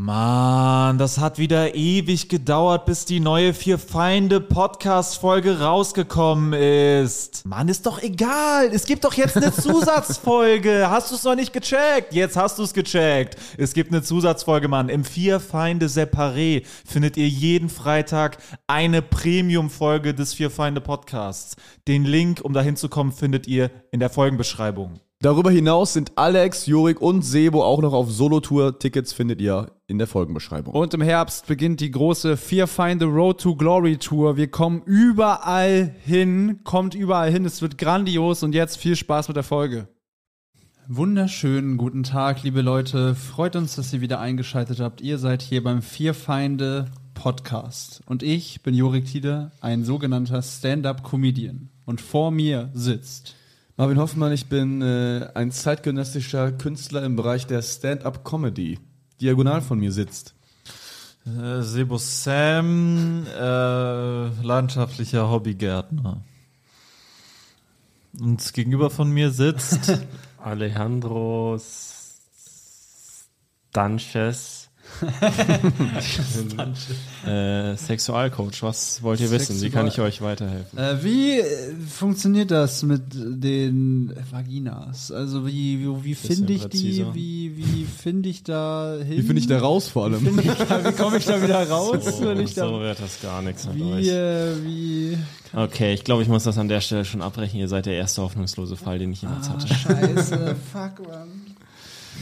Mann, das hat wieder ewig gedauert, bis die neue Vier Feinde Podcast-Folge rausgekommen ist. Mann, ist doch egal. Es gibt doch jetzt eine Zusatzfolge. Hast du es noch nicht gecheckt? Jetzt hast du es gecheckt. Es gibt eine Zusatzfolge, Mann. Im Vier Feinde Separé findet ihr jeden Freitag eine Premium-Folge des Vier Feinde Podcasts. Den Link, um dahin zu kommen, findet ihr in der Folgenbeschreibung. Darüber hinaus sind Alex, Jurik und Sebo auch noch auf Solo-Tour. Tickets findet ihr in der Folgenbeschreibung. Und im Herbst beginnt die große Fear Find the Road to Glory Tour. Wir kommen überall hin, kommt überall hin. Es wird grandios und jetzt viel Spaß mit der Folge. Wunderschönen guten Tag, liebe Leute. Freut uns, dass ihr wieder eingeschaltet habt. Ihr seid hier beim Vier Feinde Podcast. Und ich bin Jorik Tiede, ein sogenannter Stand-Up-Comedian. Und vor mir sitzt Marvin Hoffmann, ich bin äh, ein zeitgenössischer Künstler im Bereich der Stand-Up-Comedy. Diagonal von mir sitzt. Äh, Sebo Sam, äh, leidenschaftlicher Hobbygärtner. Und gegenüber von mir sitzt Alejandro Sanchez. äh, Sexualcoach, was wollt ihr wissen? Wie kann ich euch weiterhelfen? Äh, wie äh, funktioniert das mit den Vaginas? Also wie, wie, wie finde ich die? präziser. Wie, wie finde ich da hin? Wie finde ich da raus vor allem? Da, wie komme ich da wieder raus? So, wenn ich da, so wird das gar nichts mit wie, euch. äh, wie, Okay, ich glaube, ich muss das an der Stelle schon abbrechen. Ihr seid der erste hoffnungslose Fall, den ich jemals ah, hatte. scheiße, fuck, man.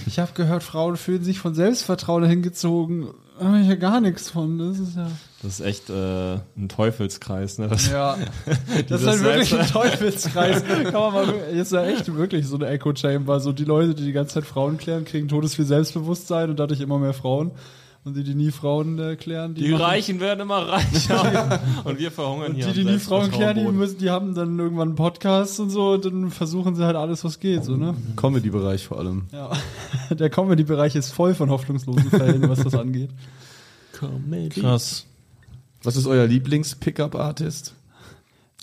Ich habe gehört, Frauen fühlen sich von Selbstvertrauen hingezogen. Habe ich ja gar nichts von. Das ist ja. Das ist echt äh, ein Teufelskreis, ne? Das, Ja, das ist halt wirklich ein Teufelskreis. Kann man mal, ist ja echt wirklich so eine Echo Chamber. So die Leute, die die ganze Zeit Frauen klären, kriegen todesviel Selbstbewusstsein und dadurch immer mehr Frauen. Und die, die nie Frauen äh, klären, die, Die machen- Reichen werden immer reicher. und wir verhungern Und hier. die, am die nie Frauen klären, die, müssen, die haben dann irgendwann einen Podcast und so und dann versuchen sie halt alles, was geht, so, ne? Comedy-Bereich vor allem. Ja. Der Comedy-Bereich ist voll von hoffnungslosen Fällen, was das angeht. Krass. Was ist euer Lieblings-Pickup-Artist?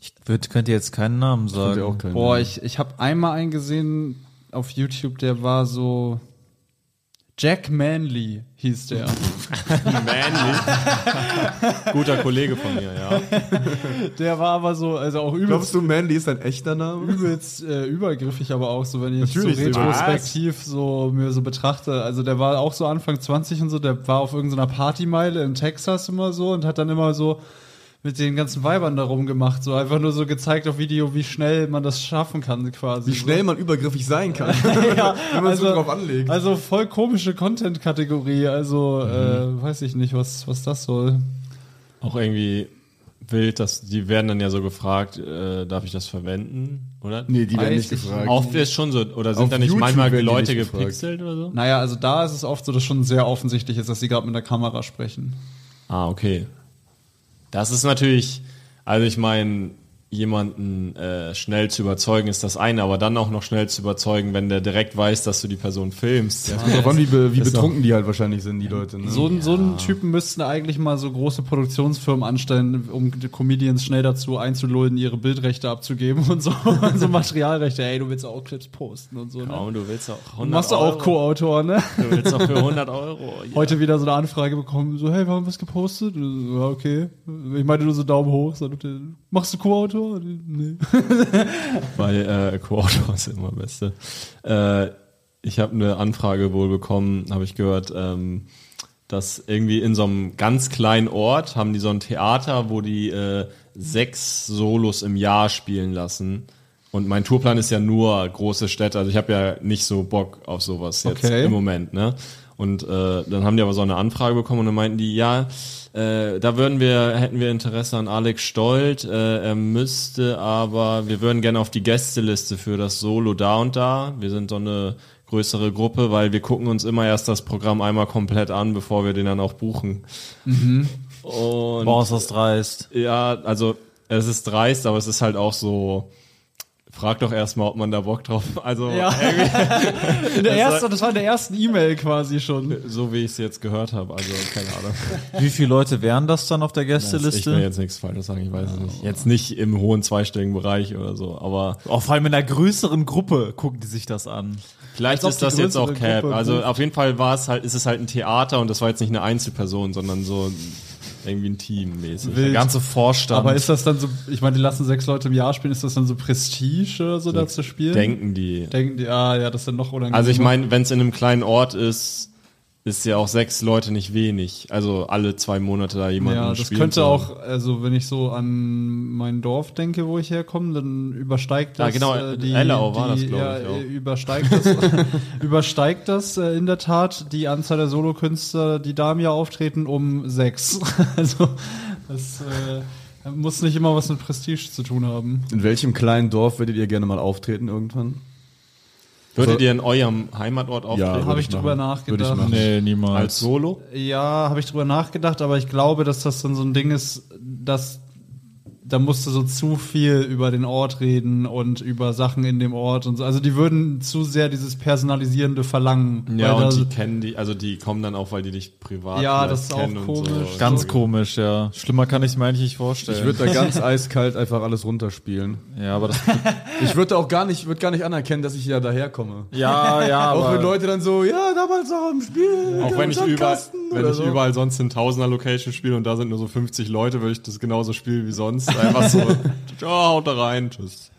Ich würd, könnte jetzt keinen Namen Könnt ihr sagen. auch keinen Boah, ich, ich habe einmal einen gesehen auf YouTube, der war so. Jack Manley hieß der. Manly. Guter Kollege von mir, ja. Der war aber so, also auch übelst, Glaubst du, Mandy ist ein echter Name? übelst äh, übergriffig, aber auch so, wenn ich Natürlich so retrospektiv so mir so betrachte. Also der war auch so Anfang 20 und so, der war auf irgendeiner Partymeile in Texas immer so und hat dann immer so mit den ganzen Weibern da rumgemacht, so einfach nur so gezeigt auf Video, wie schnell man das schaffen kann quasi. Wie schnell man übergriffig sein kann, ja, wenn man so drauf anlegt. Also voll komische Content-Kategorie. Also äh, weiß ich nicht, was, was das soll. Auch irgendwie wild, dass die werden dann ja so gefragt, äh, darf ich das verwenden, oder? nee, die werden nicht ich gefragt. Oft ist schon so, oder sind Auf da nicht YouTube manchmal Leute nicht gefragt. gepixelt oder so? Naja, also da ist es oft so, dass schon sehr offensichtlich ist, dass sie gerade mit der Kamera sprechen. Ah, okay. Das ist natürlich, also ich meine, jemanden äh, schnell zu überzeugen ist das eine, aber dann auch noch schnell zu überzeugen, wenn der direkt weiß, dass du die Person filmst. Ja. Drauf an, wie, be, wie betrunken die halt wahrscheinlich sind, die Leute. Ne? So, so einen Typen müssten eigentlich mal so große Produktionsfirmen anstellen, um die Comedians schnell dazu einzulullen, ihre Bildrechte abzugeben und so, und so Materialrechte. Ey, du willst auch Clips posten und so. Ne? Kaum, du willst auch 100 Machst du auch. Co-Autor, ne? Du willst auch für 100 Euro. Ja. Heute wieder so eine Anfrage bekommen, so, hey, wir haben was gepostet. Ja, okay. Ich meinte nur so Daumen hoch. Sagte, machst du Co-Autor? Nee. Weil äh, Co-Autor ist immer Beste. Äh, ich habe eine Anfrage wohl bekommen, habe ich gehört, ähm, dass irgendwie in so einem ganz kleinen Ort haben die so ein Theater, wo die äh, sechs Solos im Jahr spielen lassen. Und mein Tourplan ist ja nur große Städte, also ich habe ja nicht so Bock auf sowas jetzt Okay. im Moment, ne? Und äh, dann haben die aber so eine Anfrage bekommen und dann meinten die, ja, äh, da würden wir, hätten wir Interesse an Alex Stolt, äh, er müsste aber, wir würden gerne auf die Gästeliste für das Solo da und da. Wir sind so eine größere Gruppe, weil wir gucken uns immer erst das Programm einmal komplett an, bevor wir den dann auch buchen. Und Boah, ist das dreist. ja, also es ist dreist, aber es ist halt auch so. Frag doch erstmal, ob man da Bock drauf. Also Ja. irgendwie In der ersten, das war in der ersten E-Mail quasi schon. so wie ich es jetzt gehört habe. Also keine Ahnung. Wie viele Leute wären das dann auf der Ich will Gästeliste? jetzt nichts Falsches sagen, ich weiß es nicht. Jetzt nicht im hohen zweistelligen Bereich oder so, aber Oh, vor allem in einer größeren Gruppe gucken die sich das an. Vielleicht ist das jetzt auch Cap. Gruppe Also auf jeden Fall war es halt, ist es halt ein Theater und das war jetzt nicht eine Einzelperson, sondern so irgendwie ein Team mäßig. Der ganze Vorstand. Aber ist das dann so, ich meine, die lassen sechs Leute im Jahr spielen, ist das dann so Prestige oder so, da zu spielen? Denken die. Denken die, ah ja, das ist dann noch unangenehmer. Also ich meine, wenn es in einem kleinen Ort ist, ist ja auch sechs Leute nicht wenig. Also alle zwei Monate da jemanden ja, das könnte haben. auch, also wenn ich so an mein Dorf denke, wo ich herkomme, dann übersteigt das Ja, genau, äh, die, Ellau war die, das, glaub ja, ich, auch. übersteigt das, übersteigt das äh, in der Tat die Anzahl der Solokünstler, die da im Jahr auftreten, um sechs. also das äh, muss nicht immer was mit Prestige zu tun haben. In welchem kleinen Dorf würdet ihr gerne mal auftreten irgendwann? Würdet ihr in eurem Heimatort auftreten? würde Habe ich machen. drüber Würde ich nachgedacht. machen. nee, niemals. Als Solo? Ja, habe ich drüber nachgedacht, aber ich glaube, dass das dann so ein Ding ist, dass da musst du so zu viel über den Ort reden und über Sachen in dem Ort und so. Also die würden zu sehr dieses Personalisierende verlangen. Ja, weil und die kennen die, also die kommen dann auch, weil die dich privat Ja, das ist auch komisch. So. Ganz komisch, ja. Schlimmer kann ich es mir eigentlich nicht vorstellen. Ich würde da ganz eiskalt einfach alles runterspielen. ja, aber das, Ich würde auch gar nicht, würde gar nicht anerkennen, dass ich ja daherkomme. ja, ja, Auch wenn Leute dann so, ja, damals auch im Spiel. Auch wenn ich überall, Sandkasten wenn ich so. überall sonst in Tausender Location spiele und da sind nur so 50 Leute, würde ich das genauso spielen wie sonst. Einfach so, ja, haut da rein, tschüss.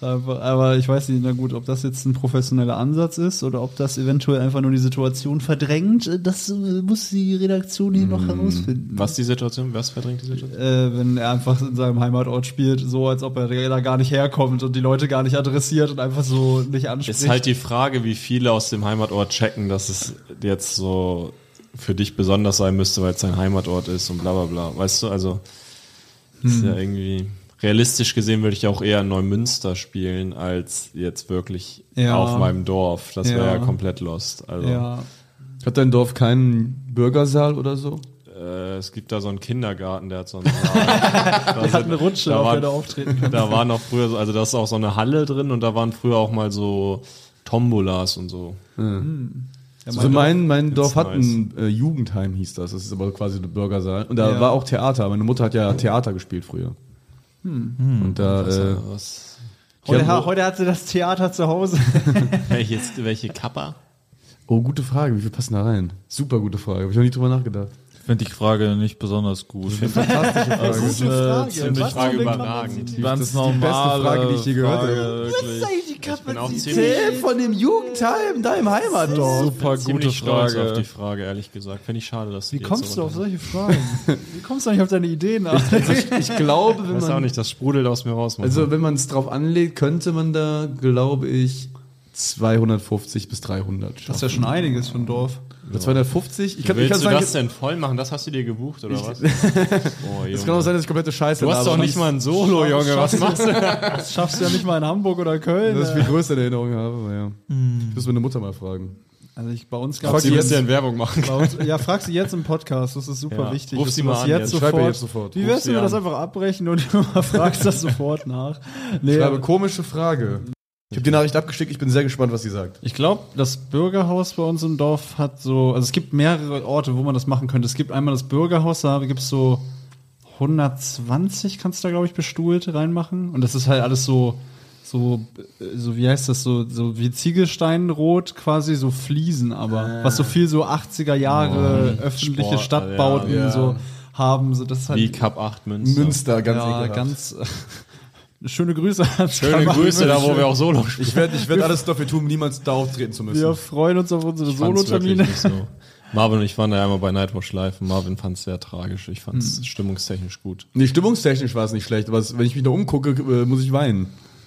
aber, aber ich weiß nicht, na gut, ob das jetzt ein professioneller Ansatz ist oder ob das eventuell einfach nur die Situation verdrängt. Das äh, muss die Redaktion hier noch herausfinden. Was die Situation? Was verdrängt die Situation? äh, wenn er einfach in seinem Heimatort spielt, so als ob er da gar nicht herkommt und die Leute gar nicht adressiert und einfach so nicht anspricht. Ist halt die Frage, wie viele aus dem Heimatort checken, dass es jetzt so für dich besonders sein müsste, weil es dein Heimatort ist und bla bla bla. Weißt du, also ist ja irgendwie realistisch gesehen würde ich auch eher in Neumünster spielen, als jetzt wirklich Ja. auf meinem Dorf. Das wäre Ja. ja komplett lost. Also ja. Hat dein Dorf keinen Bürgersaal oder so? äh, es gibt da so einen Kindergarten, der hat so einen Saal. Da Er hat eine Rutsche, da auf der er auftreten kann. Da war noch früher, so- also da ist auch so eine Halle drin und da waren früher auch mal so Tombolas und so. Also mein, mein Dorf hat nice. ein äh, Jugendheim, hieß das. Das ist aber quasi ein Bürgersaal. Und da Ja. war auch Theater. Meine Mutter hat ja Theater gespielt früher. Und da, äh, Was? Heute, Ja, ha- heute hat sie das Theater zu Hause. Welche, welche Kappa? oh, gute Frage. Wie viel passen da rein? Super gute Frage. Habe ich noch nie drüber nachgedacht. Ich finde die Frage nicht besonders gut. Fantastische Frage. Das ist eine ziemlich Was Frage überragend. ganz das ist die beste Frage, die ich je gehört Frage, habe. wirklich. Ich bin auch ziemlich, von dem Jugendheim, deinem Heimatdorf. Super gute stolz auf die Frage. Frage, ehrlich gesagt. Finde ich schade, dass Wie die jetzt kommst du auf solche Fragen? Wie kommst du eigentlich auf deine Ideen? Ich glaube, Ich wenn weiß auch man, nicht, das sprudelt aus mir raus. manchmal. also wenn man es drauf anlegt, könnte man da, glaube ich, 250 bis 300 Das ist schaffen. ja schon einiges für ein Dorf. Oder 250? Ich kann, ich Willst kann du sagen, das denn voll machen? Das hast du dir gebucht, oder was? Oh, es kann auch sein, dass ich komplette Scheiße Du hast doch nicht mal ein Solo, Junge. Was machst du? Das schaffst du ja nicht mal in Hamburg oder Köln. dass ich viel größere in Erinnerung habe, aber ja. Ich muss meine Mutter mal fragen. Also ich, bei uns Frag gab sie Sie jetzt- in Werbung machen. Uns, ja, frag sie jetzt im Podcast, das ist super Ja. wichtig. Ruf sie du mal das an jetzt jetzt. sofort. Jetzt sofort. Wie Ruf wär's, sie wenn wir das einfach abbrechen und du fragst das sofort nach? Nee, Ich habe aber komische Frage. Ich habe die Nachricht abgeschickt, ich bin sehr gespannt, was sie sagt. ich glaube, das Bürgerhaus bei uns im Dorf hat so, also es gibt mehrere Orte, wo man das machen könnte. Es gibt einmal das Bürgerhaus, da gibt es so 120, kannst du da, glaube ich, bestuhlt reinmachen. Und das ist halt alles so, so, äh, so wie heißt das, so, so wie Ziegelsteinrot quasi, so Fliesen, aber was so viel so 80er Jahre öffentliche Sport, Stadtbauten ja, ja. so haben. So, das ist halt Wie Cup 8 Münster. Münster, ganz ja, ekelhaft. ganz schöne Grüße an Schöne Grüße da, wo wir auch Solo spielen. Ich werde ich werd alles dafür tun, niemals da auftreten zu müssen. Wir freuen uns auf unsere Solo-Termine. so. Marvin und ich waren da einmal bei Nightwatch live und Marvin fand es sehr tragisch. Ich fand Hm. es stimmungstechnisch gut. Nee, stimmungstechnisch war es nicht schlecht, aber es, wenn ich mich da umgucke, äh, muss ich weinen.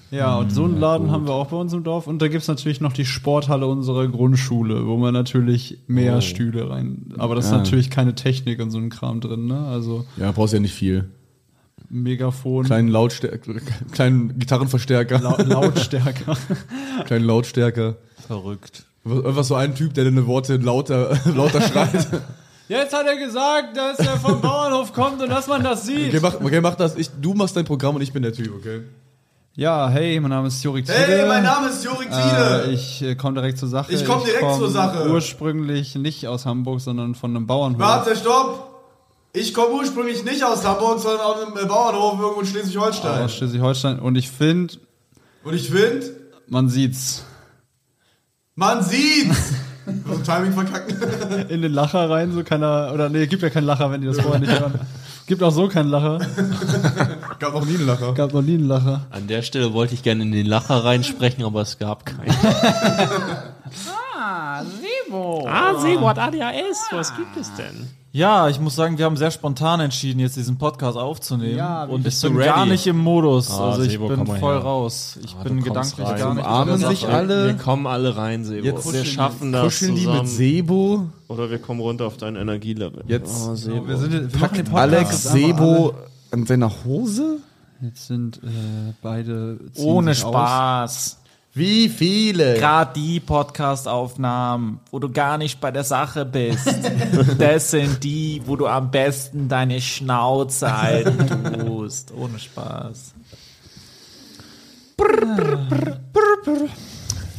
Ja, und so einen Laden haben wir auch bei uns im Dorf. Und da gibt's natürlich noch die Sporthalle unserer Grundschule, wo man natürlich mehr Oh. Stühle rein. Aber das Ja. ist natürlich keine Technik und so ein Kram drin, ne? Also Ja, brauchst ja nicht viel. Megafon, Kleinen Lautstärker, kleinen Gitarrenverstärker, Lau Lautstärker. kleinen Lautstärker. Verrückt. Einfach so ein Typ, der deine Worte lauter, lauter schreit. Jetzt hat er gesagt, dass er vom Bauernhof kommt und dass man das sieht. Okay, mach, okay, mach das. Ich, du machst dein Programm und ich bin der Typ, okay? Ja, hey, mein Name ist Jorik Tiede. Name ist Jorik Äh, ich äh, komme direkt zur Sache. Ich komm direkt komm zur Sache. Ursprünglich nicht aus Hamburg, sondern von einem Bauernhof. Warte, stopp! Ich komme ursprünglich nicht aus Hamburg, sondern aus einem Bauernhof irgendwo in Schleswig-Holstein. Aus Schleswig-Holstein. Und ich finde, Und ich finde, man sieht's. Man sieht's! So Timing verkacken. In den Lacher rein, so keiner. Oder nee, gibt ja keinen Lacher, wenn die das vorher nicht hören. Gibt auch so keinen Lacher. Gab noch nie einen Lacher. Gab noch nie einen Lacher. An der Stelle wollte ich gerne in den Lacher reinsprechen, aber es gab keinen. Ah, Sebo. Ah, Sebo ADHS, was gibt es denn? Ja, ich muss sagen, wir haben sehr spontan entschieden, jetzt diesen Podcast aufzunehmen. Ja, und ich bin ready? gar nicht im Modus. Ah, also ich Sebo, bin voll her. raus. Ich Ah, bin gedanklich rein. gar nicht Umarmen sich alle. Wir kommen alle rein, Sebo. Jetzt wir schaffen das Kuscheln die zusammen. mit Sebo. Oder wir kommen runter auf dein Energielevel. Jetzt oh, Sebo. Wir, sind, wir Podcast. Alex Sebo an seiner Hose? Jetzt sind äh, beide. Ohne sich aus. Wie viele? Gerade die Podcast-Aufnahmen, wo du gar nicht bei der Sache bist, das sind die, wo du am besten deine Schnauze halten tust. Ohne Spaß.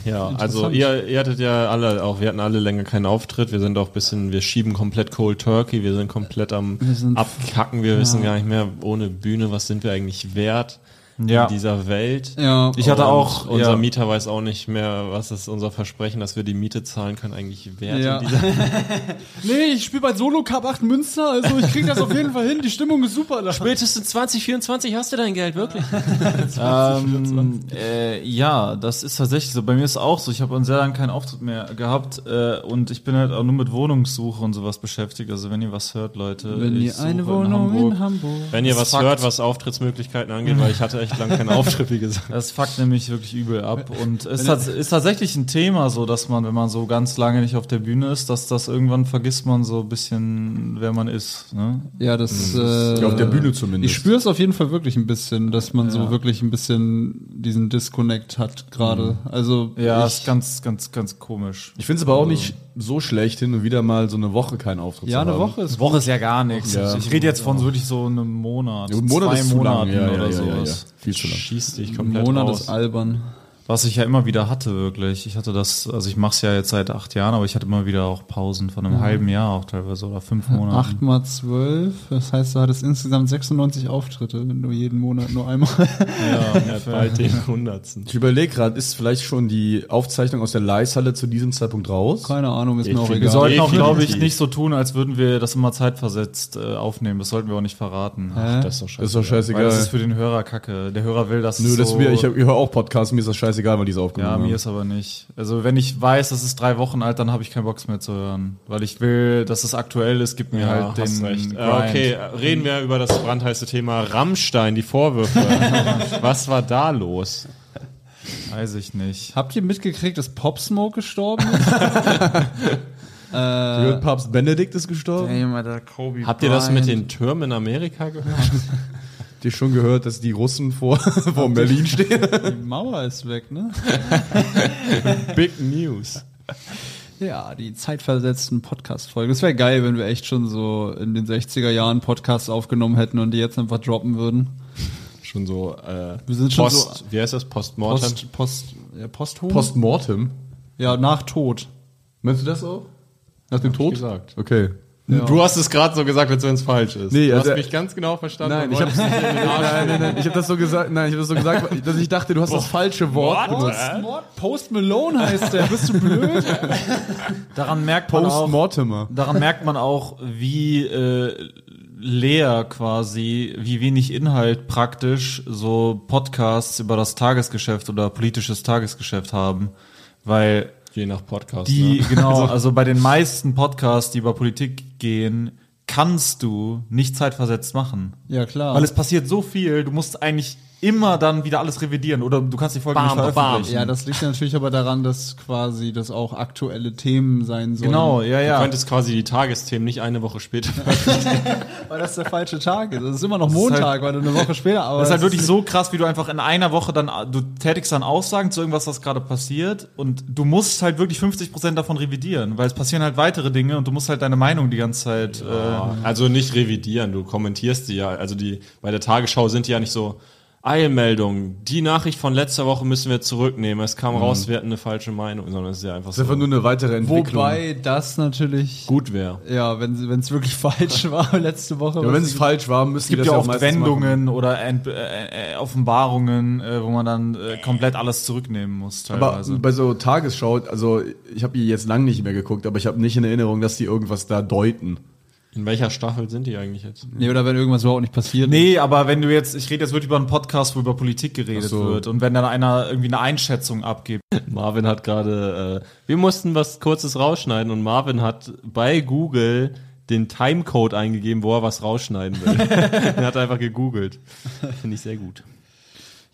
Ja, also ihr, ihr hattet ja alle auch, wir hatten alle länger keinen Auftritt, wir sind auch ein bisschen, wir schieben komplett Cold Turkey, wir sind komplett am sind- Abkacken, wir wissen gar nicht mehr ohne Bühne, was sind wir eigentlich wert Ja. in dieser Welt. Ja. Ich hatte Und auch. Unser ja. Mieter weiß auch nicht mehr, was ist unser Versprechen, dass wir die Miete zahlen können, eigentlich wert Ja. in dieser Nee, ich spiele bei Solo Cup 8 Münster, also ich krieg das auf jeden Fall hin. Die Stimmung ist super. Da. Spätestens 2024 hast du dein Geld, wirklich. Ähm, äh, ja, das ist tatsächlich so. Bei mir ist es auch so. Ich habe einen sehr lange keinen Auftritt mehr gehabt äh, und ich bin halt auch nur mit Wohnungssuche und sowas beschäftigt. Also wenn ihr was hört, Leute, Wenn ihr eine Wohnung in Hamburg. in Hamburg. Wenn ihr was Fakt. hört, was Auftrittsmöglichkeiten angeht, weil ich hatte echt lange keinen Auftritt, wie gesagt. Das fuckt nämlich wirklich übel ab. Und es ist, tats- ist tatsächlich ein Thema so, dass man, wenn man so ganz lange nicht auf der Bühne ist, dass das irgendwann vergisst man so ein bisschen, wer man ist. Ne? Ja, das. Äh, Ja, auf der Bühne zumindest. Ich spüre es auf jeden Fall wirklich ein bisschen, dass man so wirklich ein bisschen diesen Disconnect hat gerade. Also Ja, ich, ist ganz, ganz, ganz komisch. Ich finde es aber auch nicht so schlecht, hin und wieder mal so eine Woche keinen Auftritt ja, zu eine haben. Woche ist Woche ist ja gar nichts. Ja. Ich rede jetzt von wirklich so einem Monat. Ja, ein Monat zwei ist zu lang. Monaten Ja, ja, oder ja, ja, sowas. ja. Viel zu lang. Schießt dich ein komplett Monat raus. ist albern. Was ich ja immer wieder hatte, wirklich. Ich hatte das, also ich mache es ja jetzt seit acht Jahren, aber ich hatte immer wieder auch Pausen von einem halben Jahr auch teilweise oder fünf Monaten. 8 mal 12, das heißt, du hattest insgesamt 96 Auftritte, wenn du jeden Monat nur einmal. Ja, bald den Hundertsten. Ich überlege gerade, ist vielleicht schon die Aufzeichnung aus der Leishalle zu diesem Zeitpunkt raus? Keine Ahnung, ist Ich mir auch finde, Wir egal. sollten auch, glaube ich, nicht so tun, als würden wir das immer zeitversetzt äh, aufnehmen. Das sollten wir auch nicht verraten. Hä? Das ist doch scheiße. ist doch Weil scheißegal. das ist für den Hörer kacke. Der Hörer will das Nö, das so, wir, ich, ich höre auch Podcasts, mir ist das scheißegal, wann die es Ja, aufgenommen mir haben. ist aber nicht. Also wenn ich weiß, das ist drei Wochen alt, dann habe ich keinen Bock mehr zu hören. Weil ich will, dass es aktuell ist, gibt mir Ja, halt den hast recht. Grind. Äh, okay, reden wir über das brandheiße Thema Rammstein, die Vorwürfe. Was war da los? Weiß ich nicht. Habt ihr mitgekriegt, dass Pop Smoke gestorben ist? Gehört Papst Benedikt ist gestorben? Der Kobe Habt ihr das mit den Türmen in Amerika gehört? Habt ihr schon gehört, dass die Russen vor, vor Berlin stehen? Die Mauer ist weg, ne? Big News. Ja, die zeitversetzten Podcast-Folgen. Es wäre geil, wenn wir echt schon so in den 60er Jahren Podcasts aufgenommen hätten und die jetzt einfach droppen würden. Schon so, äh, Wir sind schon Post, so- wie heißt das? Postmortem? Post, Post, ja, Posthum? Postmortem? Ja, nach Tod. Meinst du das auch? Nach dem Tod? gesagt. Okay. Du hast es gerade so gesagt, als wenn es falsch ist. Nee, du also- hast mich ganz genau verstanden. Nein, ich Arsch nein, nein, nein, ich habe das so gesagt, nein, ich habe das so gesagt, dass ich dachte, du hast das falsche Wort benutzt. Post Malone heißt der. Bist du blöd? Daran merkt man auch, daran merkt man auch, wie äh, leer quasi, wie wenig Inhalt praktisch so Podcasts über das Tagesgeschäft oder politisches Tagesgeschäft haben. Weil Je nach Podcast. die, ne? genau, also bei den meisten Podcasts, die über Politik gehen, kannst du nicht zeitversetzt machen. Ja, klar. Weil es passiert so viel, du musst eigentlich immer dann wieder alles revidieren oder du kannst die Folge Bam, nicht bam, veröffentlichen. ja, das liegt natürlich aber daran, dass quasi das auch aktuelle Themen sein sollen. genau, ja, Du ja. könntest quasi die Tagesthemen nicht eine Woche später. Weil das der falsche Tag ist. Das ist immer noch Montag, weil du eine Woche später, aber Das ist halt wirklich so krass, wie du einfach in einer Woche dann, du tätigst dann Aussagen zu irgendwas, was gerade passiert und du musst halt wirklich 50% davon revidieren, weil es passieren halt weitere Dinge und du musst halt deine Meinung die ganze Zeit, äh, also nicht revidieren, du kommentierst die ja. Also die bei der Tagesschau sind die ja nicht so, Eilmeldung. Die Nachricht von letzter Woche müssen wir zurücknehmen. Es kam raus, wir hatten eine falsche Meinung, sondern es ist ja einfach Das ist so einfach nur eine weitere Entwicklung. Wobei das natürlich, gut wäre. ja, wenn es wirklich falsch war letzte Woche. ja, wenn es falsch war, müssen Es gibt die ja das oft auch meistens Wendungen oder Ent äh, äh, Offenbarungen, äh, wo man dann äh, komplett alles zurücknehmen muss Aber teilweise. bei so Tagesschau, also ich habe die jetzt lang nicht mehr geguckt, aber ich habe nicht in Erinnerung, dass die irgendwas da deuten. In welcher Staffel sind die eigentlich jetzt? Nee, oder wenn irgendwas überhaupt nicht passiert. Nee, aber wenn du jetzt, ich rede jetzt wirklich über einen Podcast, wo über Politik geredet so. wird und wenn dann einer irgendwie eine Einschätzung abgibt. Marvin hat gerade, äh, wir mussten was Kurzes rausschneiden und Marvin hat bei Google den Timecode eingegeben, wo er was rausschneiden will. er hat einfach gegoogelt. Finde ich sehr gut.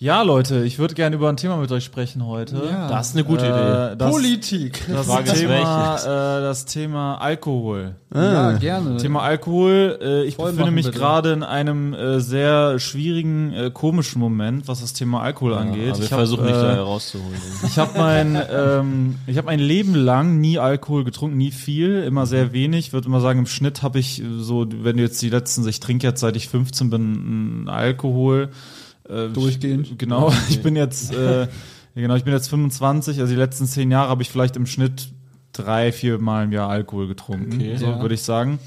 Ja, Leute, ich würde gerne über ein Thema mit euch sprechen heute. Ja. Das ist eine gute Idee. Äh, das, Politik. das, Frage ist Thema, welches. äh, das Thema Alkohol. Ja, gerne. Thema Alkohol. Äh, ich Voll befinde mich gerade in einem äh, sehr schwierigen, äh, komischen Moment, was das Thema Alkohol angeht. Aber wir ich hab, versuchen dich äh, da herauszuholen. Ich habe mein, ähm, ich habe mein Leben lang nie Alkohol getrunken, nie viel, immer sehr wenig. Würde immer sagen, im Schnitt habe ich so, wenn du jetzt die letzten, ich trinke jetzt seit ich 15 bin, Alkohol. Äh, Durchgehend? Ich, genau, ich bin jetzt, äh, genau, ich bin jetzt 25. Also die letzten zehn Jahre habe ich vielleicht im Schnitt drei, vier Mal im Jahr Alkohol getrunken, Okay. so Ja. würde ich sagen.